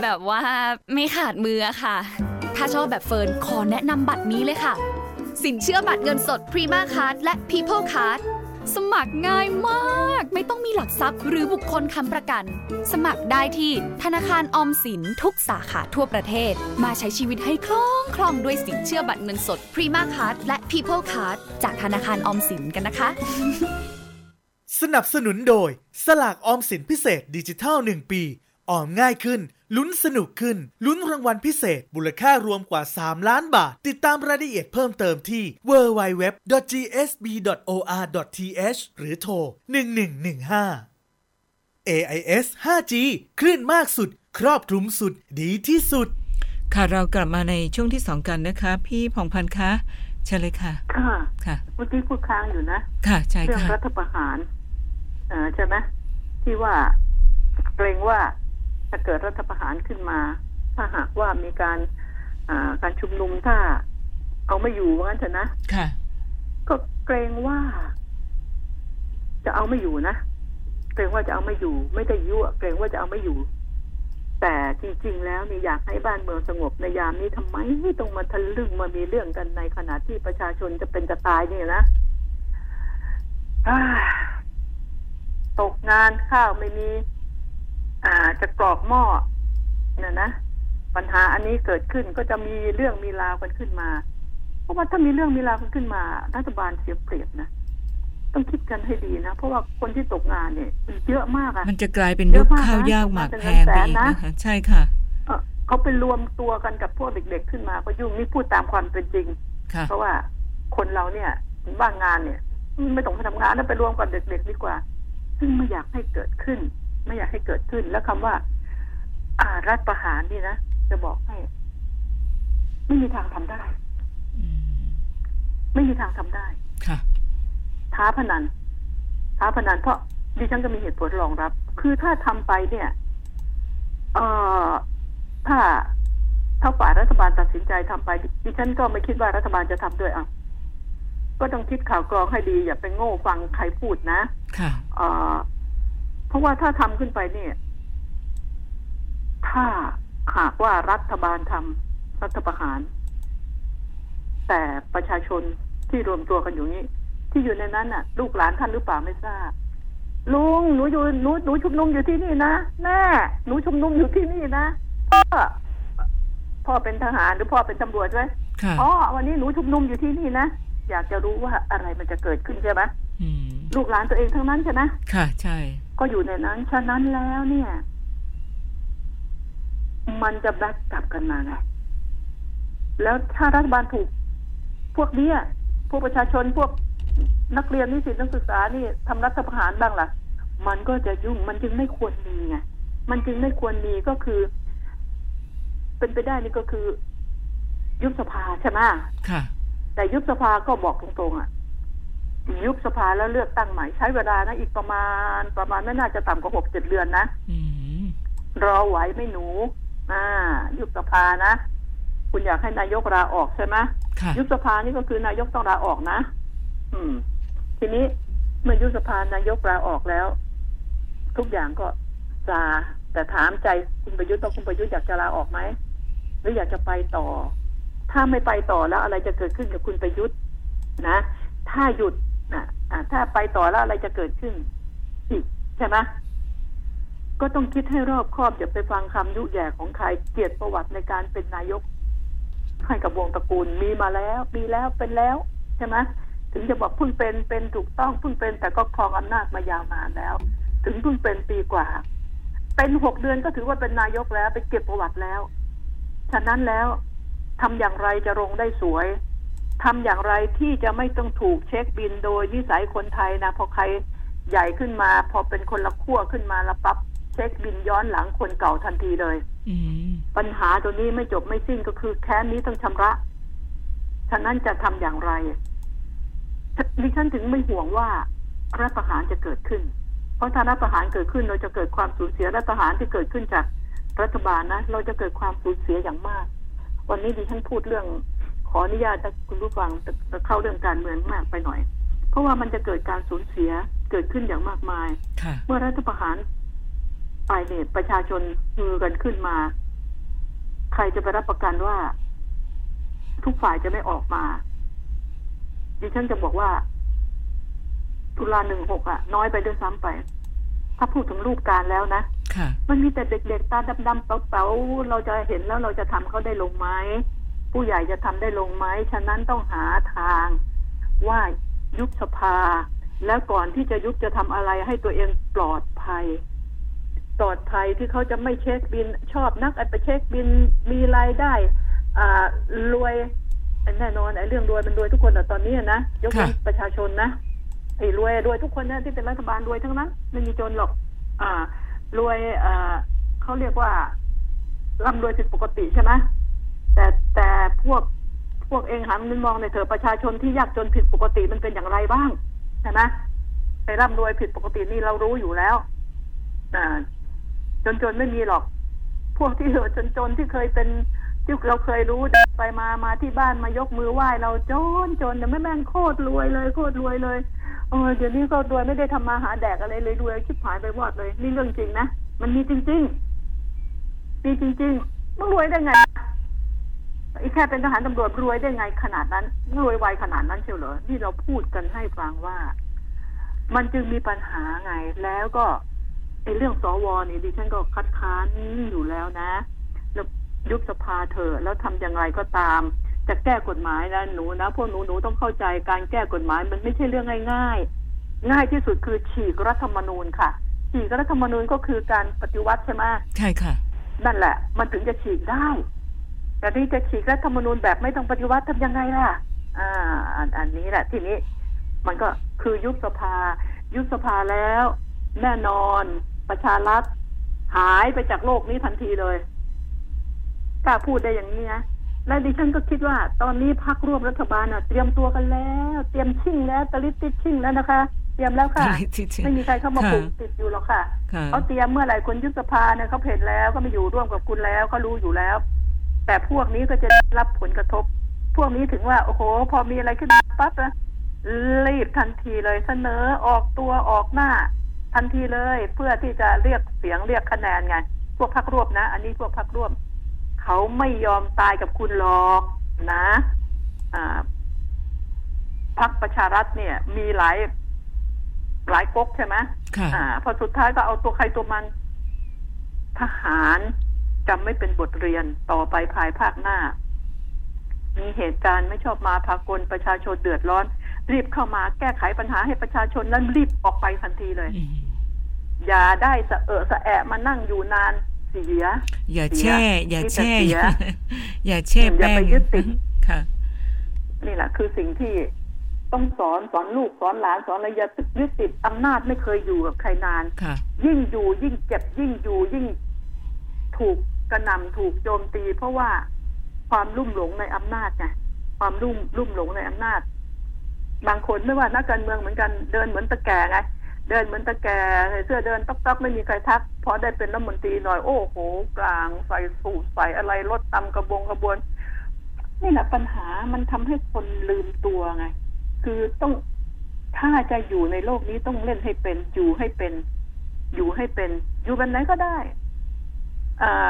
แบบว่าไม่ขาดมือค่ะ ถ้าชอบแบบเฟิร์นขอแนะนำบัตรนี้เลยค่ะ สินเชื่อบัตรเงินสด Prima Card และ People Card สมัครง่ายมาก ไม่ต้องมีหลักทรัพย์หรือบุคคลค้ำประกัน สมัครได้ที่ธนาคารออมสินทุกสาขาทั่วประเทศ มาใช้ชีวิตให้คล่องคล่องด้วยสินเชื่อบัตรเงินสด Prima Card และ People Card จากธนาคารออมสินกันนะคะ สนับสนุนโดย สลากออมสินพิเศษดิจิทัล 1 ปี ออมง่ายขึ้น ลุ้นสนุกขึ้น ลุ้นรางวัลพิเศษมูลค่ารวมกว่า 3 ล้านบาท ติดตามรายละเอียดเพิ่มเติมที่ www.gsb.or.th หรือโทร 1115 AIS 5G คลื่นมากสุด ครอบคลุมสุดดีที่สุด ค่ะเรากลับมาในช่วงที่สองกันนะคะ พี่ผ่องพันธ์คะเชิญเลยค่ะ ค่ะค่ะเมื่อกี้พูดค้างอยู่นะ ค่ะใช่เรื่องค่ะรัฐประหาร เออใช่ไหมที่ว่าเกรงว่า จะเกิดรัฐประหารขึ้นมา ถ้าหากว่ามีการอ่าการชุมนุมถ้าเอาไม่อยู่ว่างั้นเถอะนะค่ะ ก็เกรงว่า จะเอาไม่อยู่นะเกรงว่าจะเอาไม่อยู่ ไม่ได้ยั่วเกรงว่าจะเอาไม่อยู่ แต่จริง ๆ แล้วนี่อยากให้บ้านเมืองสงบในยามนี้ทำไมต้องมาทะลึ่งมามีเรื่องกันในขณะที่ประชาชนจะเป็นจะตายเนี่ยนะอ่าตกงานข้าวไม่มี อ่าจะกรอกหม้อเนี่ยนะ ปัญหาอันนี้เกิดขึ้นก็จะมีเรื่องมีราวกันขึ้นมา เพราะว่าถ้ามีเรื่องมีราวกันขึ้นมา รัฐบาลเสียเปรียบนะต้องคิดกันให้ดีนะ เพราะว่าคนที่ตกงานเนี่ยมันเยอะมากอะมันจะกลายเป็นยุคข้าวยากหมากแพงไปอีกนะคะใช่ค่ะเอ่อเขาไปรวมตัวกันกับพวกเด็กๆขึ้นมาก็ยุ่งนี่พูดตามความเป็นจริงค่ะเพราะว่าคนเราเนี่ยบ้างงานเนี่ย ไม่ต้องไปทำงานแล้วไปรวมกับเด็กๆดีกว่า ซึ่งไม่อยากให้เกิดขึ้น ไม่อยากให้เกิดขึ้น แล้วคำว่า อ่ารัฐประหารนี่นะจะบอกให้ ไม่มีทางทำได้อืมไม่มีทางทำได้ ค่ะ ท้าพนัน ท้าพนันเพราะดิฉันก็มีเหตุผลรองรับ คือถ้าทำไปเนี่ย เอ่อ ถ้าถ้าฝ่ายรัฐบาลตัดสินใจทำไป ดิฉันก็ไม่คิดว่ารัฐบาลจะทำด้วยอะก็ต้องคิดข่าวกรองให้ดี อย่าไปโง่ฟังใครพูดนะ ค่ะ เอ่อเพ ราะว่าถ้าทำขึ้นไปเนี่ย ถ้าหากว่ารัฐบาลทำรัฐประหาร แต่ประชาชนที่รวมตัวกันอยู่นี้ ที่อยู่ในนั้นน่ะ ลูกหลานท่านหรือเปล่าไม่ทราบลุงหนูอยู่หนูหนูชุมนุมอยู่ที่นี่นะแม่หนูชุมนุมอยู่ที่นี่นะพ่อพ่อเป็นทหารหรือพ่อเป็นตำรวจใช่ไหมค่ะอ๋อวันนี้หนูชุมนุมอยู่ที่นี่นะอยากจะรู้ว่าอะไรมันจะเกิดขึ้นใช่ไหมอืมลูกหลานตัวเองทั้งนั้นใช่ไหมค่ะ ใช่ ก็อยู่ในนั้น ฉะนั้นแล้วเนี่ย มันจะแบ็กกลับกันมาไงแล้วถ้ารัฐบาลถูกพวกเนี้ยพวกประชาชนพวกนักเรียนนิสิตนักศึกษานี่ทำรัฐประหารบ้างล่ะ มันก็จะยุ่งมันจึงไม่ควรมีไงมันจึงไม่ควรมีก็คือ เป็นไปได้นี่ก็คือ ยุบสภาใช่ไหมค่ะ แต่ยุบสภาก็บอกตรงๆอะ ยุบสภาแล้วเลือกตั้งใหม่ใช้เวลานะอีกประมาณประมาณไม่น่าจะต่ำกว่าหกเจ็ดเดือนนะอืมรอไหวไหม่หนู อ่า ยุบสภานะ คุณอยากให้นายกลาออกใช่ไหมค่ะยุบสภานี่ก็คือนายกต้องลาออกนะ อืม ทีนี้เมื่อยุบสภานายกลาออกแล้ว ทุกอย่างก็ซาแต่ถามใจคุณประยุทธ์ว่าคุณประยุทธ์อยากจะลาออกไหมหรืออยากจะไปต่อ ถ้าไม่ไปต่อแล้วอะไรจะเกิดขึ้นกับคุณประยุทธ์นะ ถ้าหยุด นะอ่าถ้าไปต่อแล้วอะไรจะเกิดขึ้น อีกใช่ไหมก็ต้องคิดให้รอบคอบอย่าไปฟังคำยุแย่ของใครเกียรติประวัติในการเป็นนายกให้กับวงตระกูลมีมาแล้ว มีแล้วเป็นแล้วใช่ไหมถึงจะบอกเพิ่งเป็นเป็นถูกต้องเพิ่งเป็นแต่ก็ครองอำนาจมายาวนานแล้ว ถึงเพิ่งเป็นปีกว่า เป็นหกเดือนก็ถือว่าเป็นนายกแล้ว ไปเก็บประวัติแล้ว ฉะนั้นแล้วทำอย่างไรจะลงได้สวย ทำอย่างไรที่จะไม่ต้องถูกเช็คบินโดยนิสัยคนไทยนะพอใครใหญ่ขึ้นมา พอเป็นคนละขั้วขึ้นมาแล้วปั๊บเช็คบินย้อนหลังคนเก่าทันทีเลยอืมปัญหาตัวนี้ไม่จบไม่สิ้นก็คือแค้นนี้ต้องชำระ ฉะนั้นจะทำอย่างไรดิฉันถึงไม่ห่วงว่ารัฐประหารจะเกิดขึ้น เพราะถ้ารัฐประหารเกิดขึ้นเราจะเกิดความสูญเสียรัฐประหารที่เกิดขึ้นจากรัฐบาลนะเราจะเกิดความสูญเสียอย่างมาก วันนี้ดิฉันพูดเรื่อง ขออนุญาตนะคุณผู้ฟังจะเข้าเรื่องการเมืองมากไปหน่อย เพราะว่ามันจะเกิดการสูญเสียเกิดขึ้นอย่างมากมายค่ะเมื่อรัฐประหารไปเนี่ยประชาชนมือกันขึ้นมา ใครจะไปรับประกันว่า ทุกฝ่ายจะไม่ออกมา ดิฉันจะบอกว่าตุลาหนึ่งหกอะน้อยไปด้วยซ้ำไป ถ้าพูดถึงรูปการแล้วนะค่ะมันมีแต่เด็กๆตาดำๆเป๋าๆเราจะเห็นแล้วเราจะทำเขาได้ลงไหม ผู้ใหญ่จะทำได้ลงไหมฉะนั้นต้องหาทางว่ายุบสภา แล้วก่อนที่จะยุบจะทำอะไรให้ตัวเองปลอดภัย ปลอดภัยที่เขาจะไม่เช็คบินชอบนักไปเช็คบินมีรายได้อ่ารวยแน่นอนไอ้เรื่องรวยมันรวยทุกคนแต่ตอนนี้นะยกเว้นประชาชนนะไอ้รวยรวยทุกคนนะที่เป็นรัฐบาลรวยทั้งนั้นไม่มีจนหรอก อ่ารวยเอ่อเขาเรียกว่าร่ำรวยผิดปกติใช่ไหม แต่แต่พวกพวกเองหันมองในเถอะประชาชนที่ยากจนผิดปกติมันเป็นอย่างไรบ้างใช่ไหมไปร่ำรวยผิดปกตินี่เรารู้อยู่แล้วอ่าจนจนไม่มีหรอก พวกที่เหลือจนจนที่เคยเป็นที่เราเคยรู้ไปมามาที่บ้านมายกมือไหว้เราจนจนแต่ไม่แม่งโคตรรวยเลยโคตรรวยเลยเออเดี๋ยวนี้ก็รวยไม่ได้ทำมาหาแดกอะไรเลยรวยชิบหายไปวอดเลยนี่เรื่องจริงนะมันมีจริง ๆ มีจริงๆมึงรวยได้ไง อีแค่เป็นทหารตำรวจรวยได้ไงขนาดนั้นรวยไวขนาดนั้นเชียวเหรอนี่เราพูดกันให้ฟังว่า มันจึงมีปัญหาไงแล้วก็ไอ้เรื่องสวนี่ดิฉันก็คัดค้านอยู่แล้วนะแล้วยุบสภาเถอะแล้วทำอย่างไรก็ตาม จะแก้กฎหมายนะหนูนะพวกหนูหนูต้องเข้าใจการแก้กฎหมายมันไม่ใช่เรื่องง่ายๆ ง่ายที่สุดคือฉีกรัฐธรรมนูญค่ะ ฉีกรัฐธรรมนูญก็คือการปฏิวัติใช่ไหมใช่ค่ะ นั่นแหละ มันถึงจะฉีกได้ แต่นี่จะฉีกรัฐธรรมนูญแบบไม่ต้องปฏิวัติทำยังไงล่ะ อ่า อันอันนี้แหละ ทีนี้ มันก็คือยุบสภา ยุบสภาแล้ว แน่นอนประชารัฐหายไปจากโลกนี้ทันทีเลยกล้าพูดได้อย่างนี้นะและดิฉันก็คิดว่า ตอนนี้พักร่วมรัฐบาลน่ะเตรียมตัวกันแล้ว เตรียมชิ่งแล้วตะลิดติดชิ่งแล้วนะคะ เตรียมแล้วค่ะตะลิดติดชิ่งไม่มีใครเข้ามาค่ะปลุกติดอยู่หรอกค่ะค่ะเขาเตรียมเมื่อไหร่คนยุบสภาเนี่ยเขาเห็นแล้วก็มาอยู่ร่วมกับคุณแล้วก็รู้อยู่แล้ว แต่พวกนี้ก็จะได้รับผลกระทบ พวกนี้ถึงว่า โอ้โห พอมีอะไรขึ้นมาปั๊บนะรีบทันทีเลยเสนอออกตัวออกหน้า ทันทีเลย เพื่อที่จะเรียกเสียงเรียกคะแนนไง พวกพักร่วมนะ อันนี้พวกพักร่วม เขาไม่ยอมตายกับคุณหรอกนะอ่าพักประชารัฐเนี่ย มีหลายหลายก๊กใช่ไหมค่ะอ่าพอสุดท้ายก็เอาตัวใครตัวมัน ทหาร จะไม่เป็นบทเรียนต่อไปภายภาคหน้า มีเหตุการณ์ไม่ชอบมาพากลประชาชนเดือดร้อน รีบเข้ามาแก้ไขปัญหาให้ประชาชนนั้นรีบออกไปทันทีเลย อย่าได้สะเอะสะแอะมานั่งอยู่นานเสีย อย่าเสีแช่อย่ามีแต่แช่เสียอย่าแช่ อย่าแป้ไปงยึดติดค่ะ นี่แหละคือสิ่งที่ต้องสอนสอนลูกสอนหลานสอนอะไรอย่ายึดติดอำนาจไม่เคยอยู่กับใครนานค่ะยิ่งอยู่ยิ่งเจ็บยิ่งอยู่ยิ่งถูก กระหน่ำถูกโจมตี เพราะว่าความลุ่มหลงในอำนาจไงความลุ่มลุ่มหลงในอำนาจ บางคนไม่ว่านักการเมืองเหมือนกันเดินเหมือนตะแกไงเดินเหมือนตะแกใส่เสื้อเดินต๊อกๆไม่มีใครทักพอได้เป็นรัฐมนตรีหน่อยโอ้โห กลางใส่สูทใส่อะไรรถตำกระบงกระบวนนี่แหละปัญหามันทำให้คนลืมตัวไง คือต้องถ้าจะอยู่ในโลกนี้ต้องเล่นให้เป็น อยู่ให้เป็น อยู่ให้เป็น อยู่แบบไหนก็ได้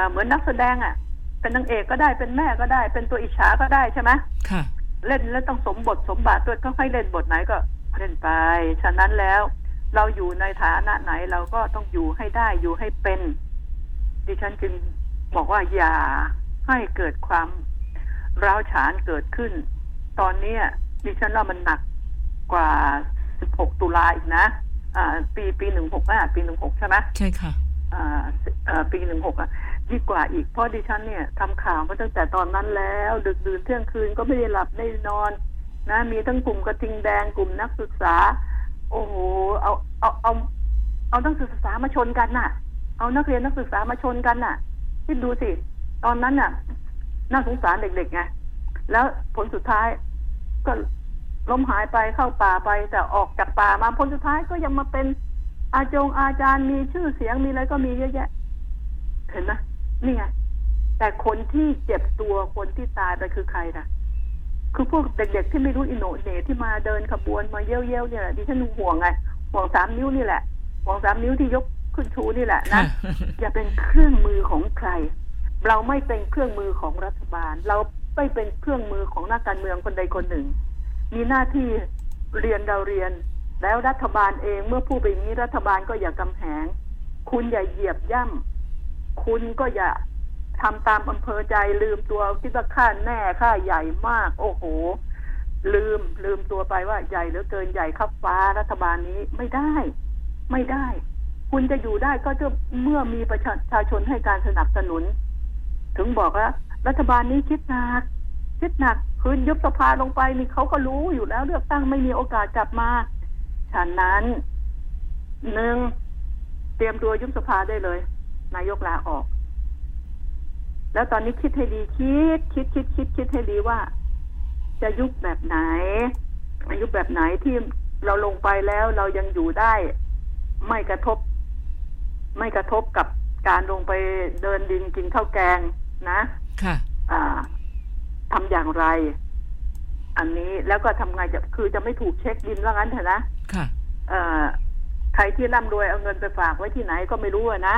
เหมือนนักแสดงอะ่ะ เป็นนางเอกก็ได้เป็นแม่ก็ได้ เป็นตัวอิจฉาก็ได้ใช่ไหมค่ะ เล่นแล้วต้องสมบทสมบาทด้วยก็ให้เล่นบทไหนก็เล่นไป ฉะนั้นแล้ว เราอยู่ในฐานะไหนเราก็ต้องอยู่ให้ได้อยู่ให้เป็น ดิฉันจึงบอกว่าอย่าให้เกิดความร้าวฉานเกิดขึ้น ตอนเนี้ยดิฉันว่ามันหนักกว่า 16 ตุลาอีกนะ อ่า ปี ปีหนึ่งหกอะปีหนึ่งหกใช่ไหมใช่ค่ะอ่าเอ่อ ปีหนึ่งหกอะยิ่งกว่าอีกเพราะดิฉันเนี่ยทำข่าวมาตั้งแต่ตอนนั้นแล้ว ดึกดื่นเที่ยงคืนก็ไม่ได้หลับไม่ได้นอน นะ มีทั้งกลุ่มกระทิงแดงกลุ่มนักศึกษา โอ้โหเอาเอาเอาเอานักศึกษามาชนกันน่ะ เอานักเรียนนักศึกษามาชนกันน่ะคิดดูสิ ตอนนั้นน่ะ น่าสงสารเด็กๆไงแล้วผลสุดท้ายก็ล้มหายไปเข้าป่าไปแต่ออกจากป่ามาผลสุดท้ายก็ยังมาเป็น อาจงอาจารย์มีชื่อเสียงมีอะไรก็มีเยอะแยะ เห็นไหมนี่ไงแต่คนที่เจ็บตัวคนที่ตายไปคือใครนะคือพวกเด็กๆที่ไม่รู้อิโหนเหน่ที่มาเดินขบวนมาเย้ยวๆเนี่ยแหละดิฉันห่วงไงห่วงสามนิ้วนี่แหละห่วงสามนิ้วที่ยกขึ้นชูนี่แหละนะอย่าเป็นเครื่องมือของใคร เราไม่เป็นเครื่องมือของรัฐบาล เราไม่เป็นเครื่องมือของนักการเมืองคนใดคนหนึ่ง มีหน้าที่เรียนเราเรียน แล้วรัฐบาลเองเมื่อพูดไปนี้รัฐบาลก็อย่ากำแหง คุณอย่าเหยียบย่ำคุณก็อย่าทำตามอำเภอใจลืมตัวคิดว่าค่าแน่ค่าใหญ่มาก โอ้โห ลืมลืมตัวไปว่าใหญ่เหลือเกินใหญ่ขับฟ้ารัฐบาลนี้ไม่ได้ ไม่ได้ คุณจะอยู่ได้ก็จะเมื่อมีประชาชนให้การสนับสนุน ถึงบอกว่ารัฐบาลนี้คิดหนักคิดหนักคืนยุบสภาลงไปนี่เขาก็รู้อยู่แล้วเลือกตั้งไม่มีโอกาสกลับมา ฉะนั้นหนึ่งเตรียมตัวยุบสภาได้เลย นายกลาออก แล้วตอนนี้คิดให้ดีคิด คิดคิดคิดคิดให้ดีว่า จะยุบแบบไหนยุบแบบไหนที่เราลงไปแล้วเรายังอยู่ได้ ไม่กระทบ ไม่กระทบกับการลงไปเดินดินกินข้าวแกงนะ ค่ะ อ่าทำอย่างไร อันนี้แล้วก็ทำไงจะคือจะไม่ถูกเช็คบินว่างั้นเถอะนะค่ะเอ่อใครที่ร่ำรวยเอาเงินไปฝากไว้ที่ไหนก็ไม่รู้อะนะ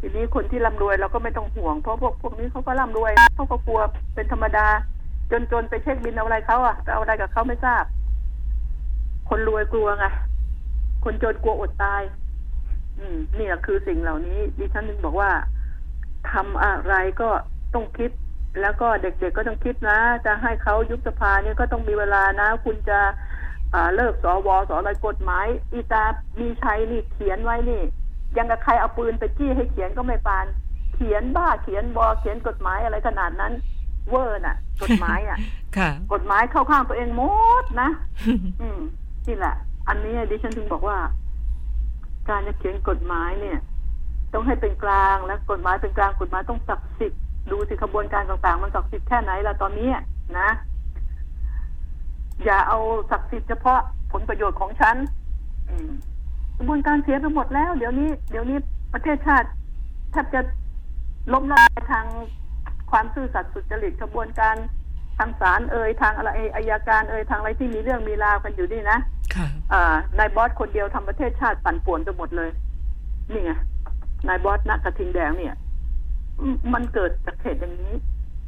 ทีนี้คนที่ร่ำรวยเราก็ไม่ต้องห่วงเพราะพวกพวกนี้เขาก็ร่ำรวยเขาก็กลัวเป็นธรรมดา จนจนไปเช็คบินเอาอะไรเขาอะไปเอาอะไรกับเขาไม่ทราบ คนรวยกลัวไงคนจนกลัวอดตาย อืมนี่แหละคือสิ่งเหล่านี้ดิฉันนึงบอกว่าทำอะไรก็ต้องคิด แล้วก็เด็กๆก็ต้องคิดนะ จะให้เขายุบสภาเนี่ยก็ต้องมีเวลานะ คุณจะอ่าเลิกสวสอะไรกฎหมายอีตามีชัยนี่เขียนไว้นี่ ยังกับใครเอาปืนไปจี้ให้เขียนก็ไม่ปาน เขียนบ้าเขียนบอเขียนกฎหมายอะไรขนาดนั้น เวอร์น่ะ กฎหมายอะค่ะกฎหมายเข้าข้างตัวเองหมดนะ อืมนี่แหละ อันนี้ดิฉันถึงบอกว่า การจะเขียนกฎหมายเนี่ย ต้องให้เป็นกลางและกฎหมายเป็นกลางกฎหมายต้องศักดิ์สิทธิ์ ดูสิขบวนการต่างๆ มันศักดิ์สิทธิ์แค่ไหนละตอนนี้นะ อย่าเอาศักดิ์สิทธิ์เฉพาะผลประโยชน์ของฉันอืมกระบวนการเสียไปหมดแล้ว เดี๋ยวนี้ เดี๋ยวนี้ประเทศชาติแทบจะล้มละลายทางความซื่อสัตย์สุจริตกระบวนการทางศาลเอ่ยทางอะไรอายการเอ่ยทางอะไรที่มีเรื่องมีราวกันอยู่นี่นะค่ะอ่านายบอสคนเดียวทำประเทศชาติปั่นป่วนไปหมดเลย นี่ไงนายบอสนักกระทิงแดงเนี่ยอื มันเกิดจากเหตุอย่างนี้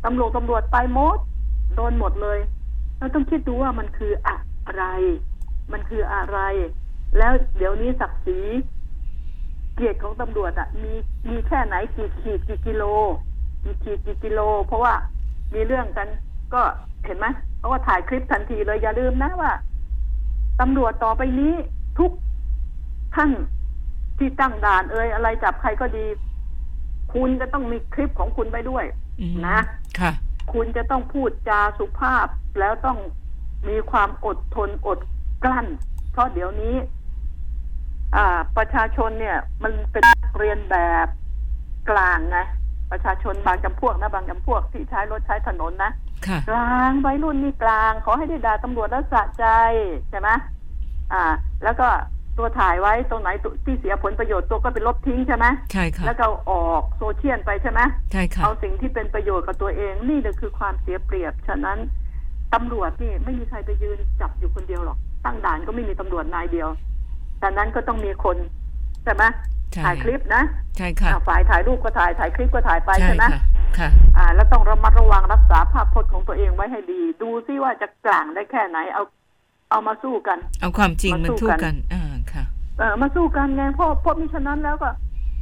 ตำรวจตำรวจไปหมดโดนหมดเลยเราต้องคิดดูว่ามันคืออะไร มันคืออะไร แล้วเดี๋ยวนี้ศักดิ์ศรีเกียรติของตำรวจอะมีมีแค่ไหนกี่ขีดกี่กิโลกี่ขีดกี่กิโล เพราะว่ามีเรื่องกัน ก็เห็นไหมเพราะว่าถ่ายคลิปทันทีเลยอย่าลืมนะว่าตำรวจต่อไปนี้ทุกท่านที่ตั้งด่านเอ่ยอะไรจับใครก็ดี คุณจะต้องมีคลิปของคุณไปด้วยอืมนะ ค่ะ คุณจะต้องพูดจาสุภาพแล้วต้องมีความอดทนอดกลั้น เพราะเดี๋ยวนี้ อ่า ประชาชนเนี่ย มันเป็นนักเรียนแบบกลางไงประชาชนบางจำพวกนะบางจำพวกที่ใช้รถใช้ถนนนะค่ะกลางวัยรุ่นนี่กลาง ขอให้ได้ด่าตำรวจแล้วสะใจใช่ไหมอ่า แล้วก็ ตัวถ่ายไว้ตรงไหนตัวที่เสียผลประโยชน์ตัวก็ไปลบทิ้งใช่ไหมใช่ค่ะแล้วก็ออกโซเชียลไปใช่ไหมใช่ค่ะเอาสิ่งที่เป็นประโยชน์กับตัวเองนี่เลยคือความเสียเปรียบ ฉะนั้นตำรวจนี่ไม่มีใครไปยืนจับอยู่คนเดียวหรอก ตั้งด่านก็ไม่มีตำรวจนายเดียวดังนั้นก็ต้องมีคนใช่ไหมใช่ถ่ายคลิปนะใช่ค่ะอ่าฝ่ายถ่ายรูปก็ถ่ายถ่ายคลิปก็ถ่ายไปใช่ใช่ไหมค่ะค่ะอ่า แล้วต้องระมัดระวังรักษาภาพพจน์ของตัวเองไว้ให้ดี ดูซิว่าจะกลางได้แค่ไหนเอาเอามาสู้กัน เอาความจริงมามันสู้ทู่กันกันอ่าค่ะ เออมาสู้กันไงเพราะเพราะมิฉะนั้นแล้วก็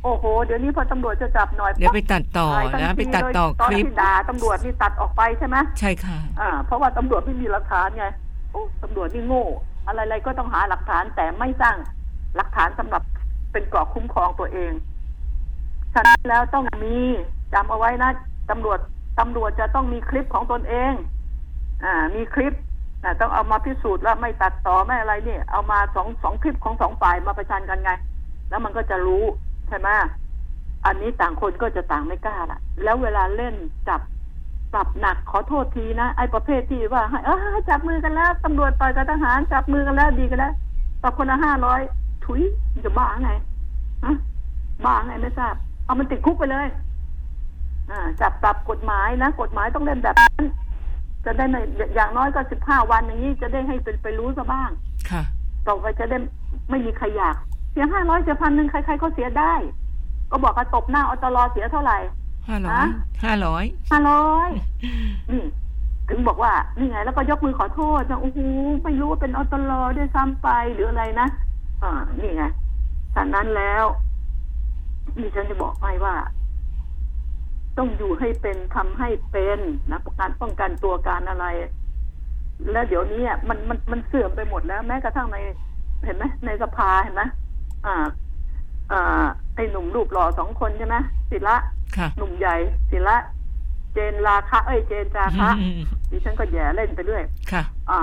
โอ้โห เดี๋ยวนี้พอตำรวจจะจับหน่อยเดี๋ยวไปตัดต่อถ่ายทันะทีไปตัดต่อเลยตอนคลิป ที่ด่าตำรวจนี่ตัดออกไปใช่ไหมใช่ค่ะ อ่า เพราะว่าตำรวจไม่มีหลักฐานไงโอ้ตำรวจนี่โง่ อะไรๆก็ต้องหาหลักฐานแต่ไม่สร้างหลักฐานสำหรับเป็นเกราะคุ้มครองตัวเองฉะนั้นแล้วต้องมีจำเอาไว้นะตำรวจตำรวจจะต้องมีคลิปของตนเอง อ่า มีคลิปอ่า ต้องเอามาพิสูจน์ว่าไม่ตัดต่อไม่อะไรเนี่ย เอามาสองสองคลิปของสองฝ่ายมาประชันกันไง แล้วมันก็จะรู้ใช่ไหมอันนี้ต่างคนก็จะต่างไม่กล้าละแล้วเวลาเล่นจับจับหนักขอโทษทีนะไอ้ประเภทที่ว่าให้เออจับมือกันแล้วตำรวจต่อยกับทหารจับมือกันแล้วดีกันแล้วต่อคนละห้าร้อยถุยจะบ้าไงฮะบ้าไงไม่ทราบ เอามันติดคุกไปเลย อ่า จับปรับกฎหมายนะกฎหมายต้องเล่นแบบนั้น จะได้ไม่อย่างน้อยก็สิบห้าวันอย่างนี้จะได้ให้เป็นไปรู้ซะบ้าง ค่ะ ต่อไปจะได้ไม่มีใครอยาก เสียห้าร้อยเสียพันหนึ่งใครๆก็เสียได้ ก็บอกว่าตบหน้าอตรเสียเท่าไหร่ห้าร้อยห้าร้อยห้าร้อยนี่ ถึงบอกว่านี่ไง แล้วก็ยกมือขอโทษนะโอ้โหไม่รู้ว่าเป็นอตรด้วยซ้ำไปหรืออะไรนะอ่านี่ไงฉะนั้นแล้วนี่ฉันจะบอกให้ว่า ต้องอยู่ให้เป็นทำให้เป็นนะการป้องกันตัวการอะไร แล้วเดี๋ยวนี้อะมันมันมันเสื่อมไปหมดแล้ว แม้กระทั่งในเห็นไหมในสภาเห็นไหมอ่าอ่าไอ้หนุ่มรูปหล่อสองคนใช่ไหมศิละค่ะหนุ่มใหญ่ศิละ เจนราคะเอ้ยเจนจาคะอืมดิฉันก็แย่เล่นไปเรื่อยค่ะ อ่า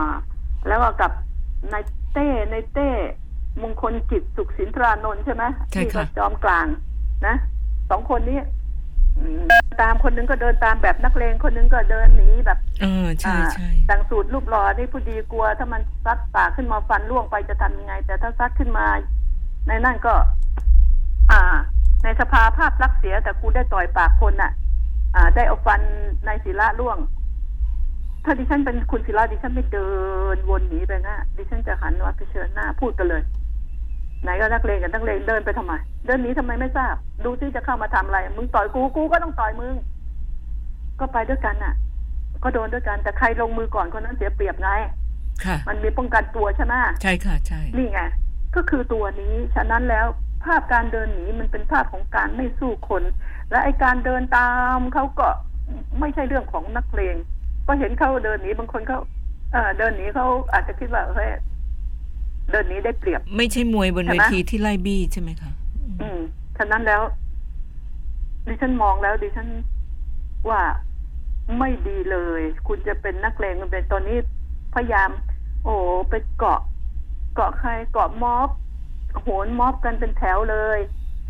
แล้วก็กับนายเต้นายเต้มงคลกิจสุขสินทรานนท์ใช่ไหมใช่ที่ค่ะก็จอมกลาง นะสองคนนี้อืม ตามคนนึงก็เดินตามแบบนักเลงคนนึงก็เดินหนีแบบเออใช่ใช่อ่าต่างสูตรรูปหล่อนี่ผู้ดีกลัว ถ้ามันซัดปากขึ้นมาฟันล่วงไปจะทำยังไง แต่ถ้าซัดขึ้นมา ในนั่นก็ อ่า ในสภาภาพลักษณ์เสียแต่กูได้ต่อยปากคนน่ะ อ่า ได้เอาฟันในศิละล่วง ถ้าดิฉันเป็นคุณศิละดิฉันไม่เดินวนหนีไปนะดิฉันจะหันมาเผชิญหน้าพูดกันเลย ไหนก็นักเลงกับนักเลงเดินไปทำไม เดินหนีทำไมไม่ทราบ ดูที่จะเข้ามาทำอะไร มึงต่อยกูกูก็ต้องต่อยมึง ก็ไปด้วยกันน่ะ ก็โดนด้วยกันแต่ใครลงมือก่อนคนนั้นเสียเปรียบไงค่ะ มันมีป้องกันตัวใช่ไหมใช่ค่ะ ใช่ นี่ไง ก็คือตัวนี้ฉะนั้นแล้วภาพการเดินหนีมันเป็นภาพของการไม่สู้คน และไอการเดินตามเขาก็ไม่ใช่เรื่องของนักเลงก็เห็นเขาเดินหนีบางคนเขาเออเดินหนีเขาอาจจะคิดว่าเฮ้ย เดินหนีได้เปรียบ ไม่ใช่มวยบนใช่เวไหมทีที่ไล่บี้ใช่ไหมคะอืมฉะนั้นแล้ว ดิฉันมองแล้ว ดิฉันว่าไม่ดีเลย คุณจะเป็นนักเลงมันเป็นตอนนี้พยายาม โอ้ไปเกาะ เกาะใครเกาะม็อบโหนม็อบกันเป็นแถวเลย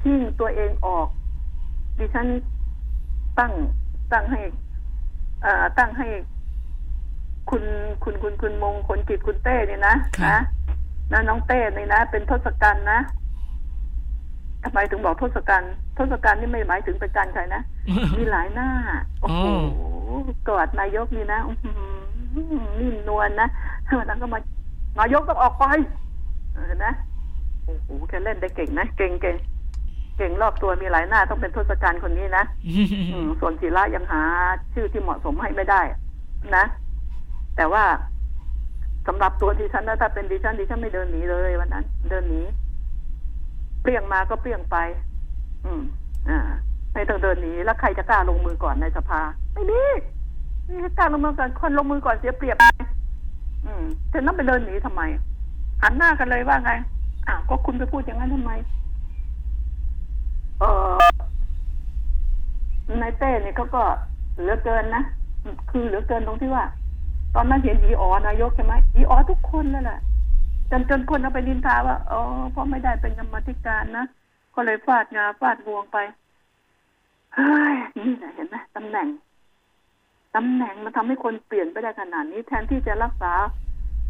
ชิ่งตัวเองออก ดิฉันตั้งตั้งให้เอ่อตั้งให้ คุณคุณคุณคุณมงคลกิจคุณเต้เนี่ยนะค่ะนะ นะน้องเต้เนี่ยนะ เป็นทศกัณฐ์นะทำไมถึงบอกทศกัณฐ์ทศกัณฐ์นี่ไม่หมายถึงเป็นการใครนะมีหลายหน้าโอ้โหกอดนายกนี่นะอื้อหือนิ่มนวลนะวันนั้นก็มานายกต้องออกไปเออนะโอ้โหแกเล่นได้เก่งนะเก่งเก่งเก่งรอบตัวมีหลายหน้าต้องเป็นทศกัณฐ์คนนี้นะอืมส่วนศิระยังหา ชื่อที่เหมาะสมให้ไม่ได้ นะ แต่ว่า สำหรับตัวดิฉันนะถ้าเป็นดิฉันดิฉันไม่เดินหนีเลยวันนั้น เดินหนีเปรี้ยงมาก็เปรี้ยงไป อืม อ่าไม่ต้องเดินหนีแล้วใครจะกล้าลงมือก่อนในสภา ไม่มีไม่กล้าลงมือก่อนคนลงมือก่อนเสียเปรียบไงอืมแต่นั่นไปเดินหนีทำไมหันหน้ากันเลยว่าไงอ้าวก็คุณไปพูดอย่างนั้นทำไม เออนายเต้เนี่ยเขาก็เหลือเกินนะคือเหลือเกินตรงที่ว่า ตอนนั้นเห็นอีอ๋อนายกใช่ไหมอีอ๋อทุกคนนั่นแหละจนจนคนเอาไปนินทาว่าอ๋อเพราะไม่ได้เป็นกรรมาธิการนะก็เลยฟาดงาฟาดงวงไปเฮ้ยนี่แหละเห็นไหมตำแหน่งตำแหน่งมันทำให้คนเปลี่ยนไปได้ขนาดนี้ แทนที่จะรักษา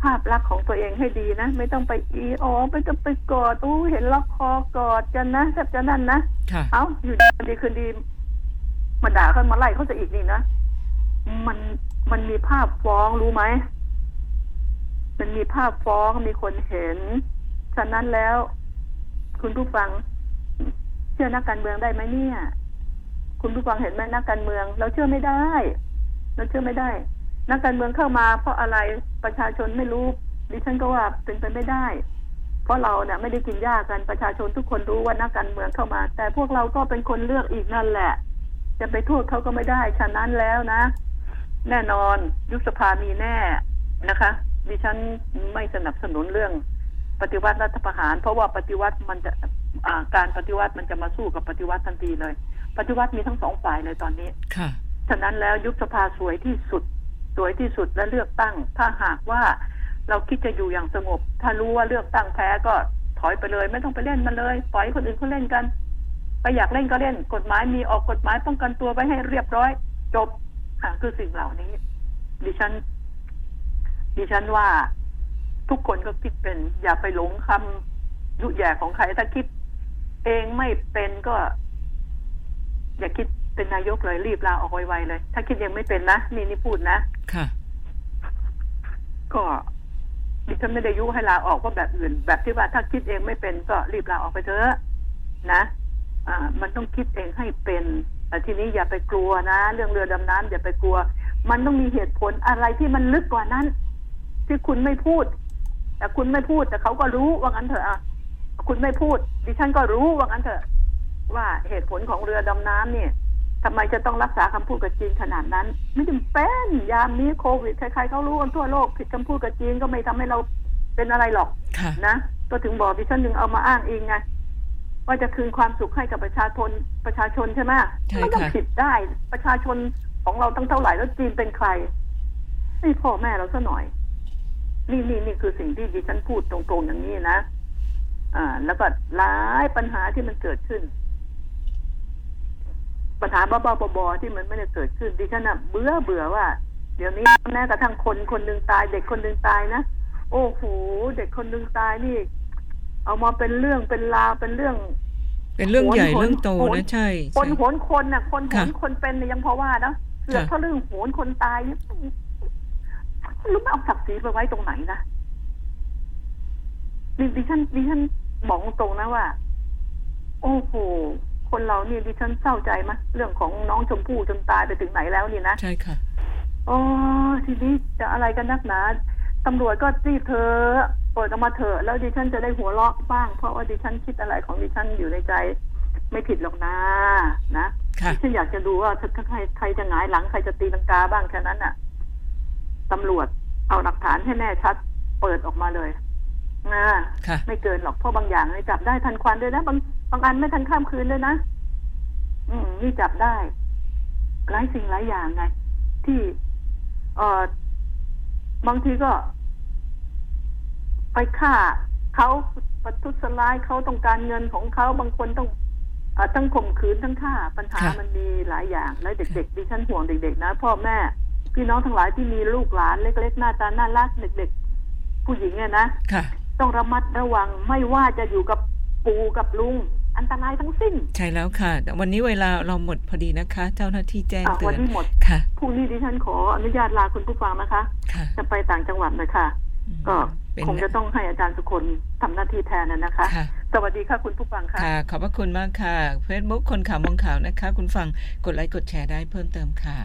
ภาพลักษณ์ของตัวเองให้ดีนะ ไม่ต้องไปอีอ๋อไม่ต้องไปกอดอู้เห็นล็อกคอกอดกันนะแทบจะนั่นนะค่ะเอาอยู่ดีคืนดีมาด่าเขามาไล่เขาจะอีกนี่นะมัน มันมีภาพฟ้องรู้ไหม มันมีภาพฟ้องมีคนเห็น ฉะนั้นแล้ว คุณผู้ฟัง เชื่อนักการเมืองได้ไหมเนี่ย คุณผู้ฟังเห็นไหมนักการเมือง เราเชื่อไม่ได้ เราเชื่อไม่ได้ นักการเมืองเข้ามาเพราะอะไรประชาชนไม่รู้ดิฉันก็ว่าเป็นไปไม่ได้ เพราะเราเนี่ยไม่ได้กินหญ้ากันประชาชนทุกคนรู้ว่านักการเมืองเข้ามา แต่พวกเราก็เป็นคนเลือกอีกนั่นแหละ จะไปโทษเขาก็ไม่ได้ ฉะนั้นแล้วนะ แน่นอนยุบสภามีแน่นะคะ ดิฉันไม่สนับสนุนเรื่องปฏิวัติรัฐประหาร เพราะว่าปฏิวัติมันจะอ่าการปฏิวัติมันจะมาสู้กับปฏิวัติทันทีเลย ปฏิวัติมีทั้งสองฝ่ายเลยตอนนี้ค่ะฉะนั้นแล้วยุบสภาสวยที่สุด สวยที่สุดและเลือกตั้ง ถ้าหากว่าเราคิดจะอยู่อย่างสงบ ถ้ารู้ว่าเลือกตั้งแพ้ก็ถอยไปเลย ไม่ต้องไปเล่นมันเลย ปล่อยให้คนอื่นเขาเล่นกันไปอยากเล่นก็เล่น กฎหมายมีออกกฎหมายป้องกันตัวไว้ให้เรียบร้อย จบ ค่ะคือสิ่งเหล่านี้ ดิฉัน ดิฉันว่าทุกคนก็คิดเป็น อย่าไปหลงคำยุแย่ของใครถ้าคิด เองไม่เป็นก็ อย่าคิดเป็นนายกเลยรีบลาออกไวๆเลย ถ้าคิดยังไม่เป็นนะนี่นี่พูดนะค่ะ ก็ดิฉันไม่ได้ยุให้ลาออกว่าแบบอื่น แบบที่ว่าถ้าคิดเองไม่เป็นก็รีบลาออกไปเถอะนะ อ่า มันต้องคิดเองให้เป็นแต่ ทีนี้อย่าไปกลัวนะ เรื่องเรือดำน้ำอย่าไปกลัว มันต้องมีเหตุผลอะไรที่มันลึกกว่านั้น ที่คุณไม่พูด แต่คุณไม่พูด แต่เขาก็รู้ว่างั้นเถอะอะคุณไม่พูด ดิฉันก็รู้ว่างั้นเถอะ ว่าเหตุผลของเรือดำน้ำเนี่ยทำไมจะต้องรักษาคำพูดกับจีนขนาดนั้น ไม่จำเป็นยามนี้โควิดใครๆเขารู้กันทั่วโลกผิดคำพูดกับจีนก็ไม่ทำให้เราเป็นอะไรหรอกค่ะนะ ก็ถึงบอกดิฉันถึงเอามาอ้างเองไง ว่าจะคืนความสุขให้กับประชาชนประชาชนใช่ไหมใช่มันต้องค่ะผิดได้ประชาชนของเราตั้งเท่าไหร่แล้วจีนเป็นใครนี่พ่อแม่เราซะหน่อย นี่นี่นี่คือสิ่งที่ดิฉันพูดตรงๆอย่างนี้นะอ่า แล้วก็หลายปัญหาที่มันเกิดขึ้น ปัญหาบ้าๆบอๆที่มันไม่ได้เกิดขึ้นดิฉันน่ะเบื่อเบื่อว่า เดี๋ยวนี้แม้กระทั่งคนคนหนึ่งตาย เด็กคนหนึ่งตายนะโอ้โหเด็กคนหนึ่งตายนี่ เอามาเป็นเรื่องเป็นราวเป็นเรื่อง เป็นเรื่องใหญ่โหนเรื่องโตโหนนะใช่ คนใช่โหนคนน่ะ คนโหนค่ะคนเป็นเนี่ยยังพอว่านะเสือกค่ะถ้าเรื่องโหนคนตายนี่ไม่รู้ไม่เอาศักดิ์ศรีไปไว้ตรงไหนนะดิดิฉันดิฉันบอกตรงนะว่า โอ้โหคนเราเนี่ยดิฉันเศร้าใจมะเรื่องของน้องชมพู่จนตายไปถึงไหนแล้วนี่นะใช่ค่ะโอ้ทีนี้จะอะไรกันนักหนาตำรวจก็รีบเธอเปิดออกมาเถอะแล้วดิฉันจะได้หัวเราะบ้าง เพราะว่าดิฉันคิดอะไรของดิฉันอยู่ในใจ ไม่ผิดหรอกนะนะค่ะดิฉันอยากจะดูว่าถ้าถ้าใครใครจะหงายหลังใครจะตีลังกาบ้างแค่นั้นน่ะตำรวจเอาหลักฐานให้แน่ชัด เปิดออกมาเลยนะค่ะไม่เกินหรอกเพราะบางอย่างนี่จับได้ทันควันด้วยนะบางบางอันไม่ทันข้ามคืนเลยนะอืมนี่จับได้หลายสิ่งหลายอย่างไง ที่ เออบางทีก็ ไปฆ่าเขาประทุษร้ายเขาต้องการเงินของเขาบางคนต้องเออทั้งข่มขืนทั้งฆ่าปัญหาค่ะมันมีหลายอย่าง และเด็กๆดิฉันห่วงเด็ก ๆ นะ พ่อแม่ พี่น้องทั้งหลายที่มีลูกหลานเล็ก ๆ หน้าตาน่ารักเด็กๆ ผู้หญิงเนี่ยนะค่ะต้องระมัดระวังไม่ว่าจะอยู่กับปู่กับลุงอันตรายทั้งสิ้น ใช่แล้วค่ะแต่วันนี้เวลาเราหมดพอดีนะคะ เจ้าหน้าที่แจ้งอะเตืวัอนนนี้หมดค่ะพรุ่งนี้ดิฉันขออนุญาตลาคุณผู้ฟังนะคะค่ะจะไปต่างจังหวัดเลยค่ะ ก็เป็นคงจะต้องให้อาจารย์สุคนทำหน้าที่แทนนะนะคะค่ะสวัสดีค่ะคุณผู้ฟังค่ะค่ะขอบพระคุณมากค่ะ Facebook คนข่าวมองข่าวนะคะ คุณฟังกดไลค์กดแชร์ได้เพิ่มเติมค่ะ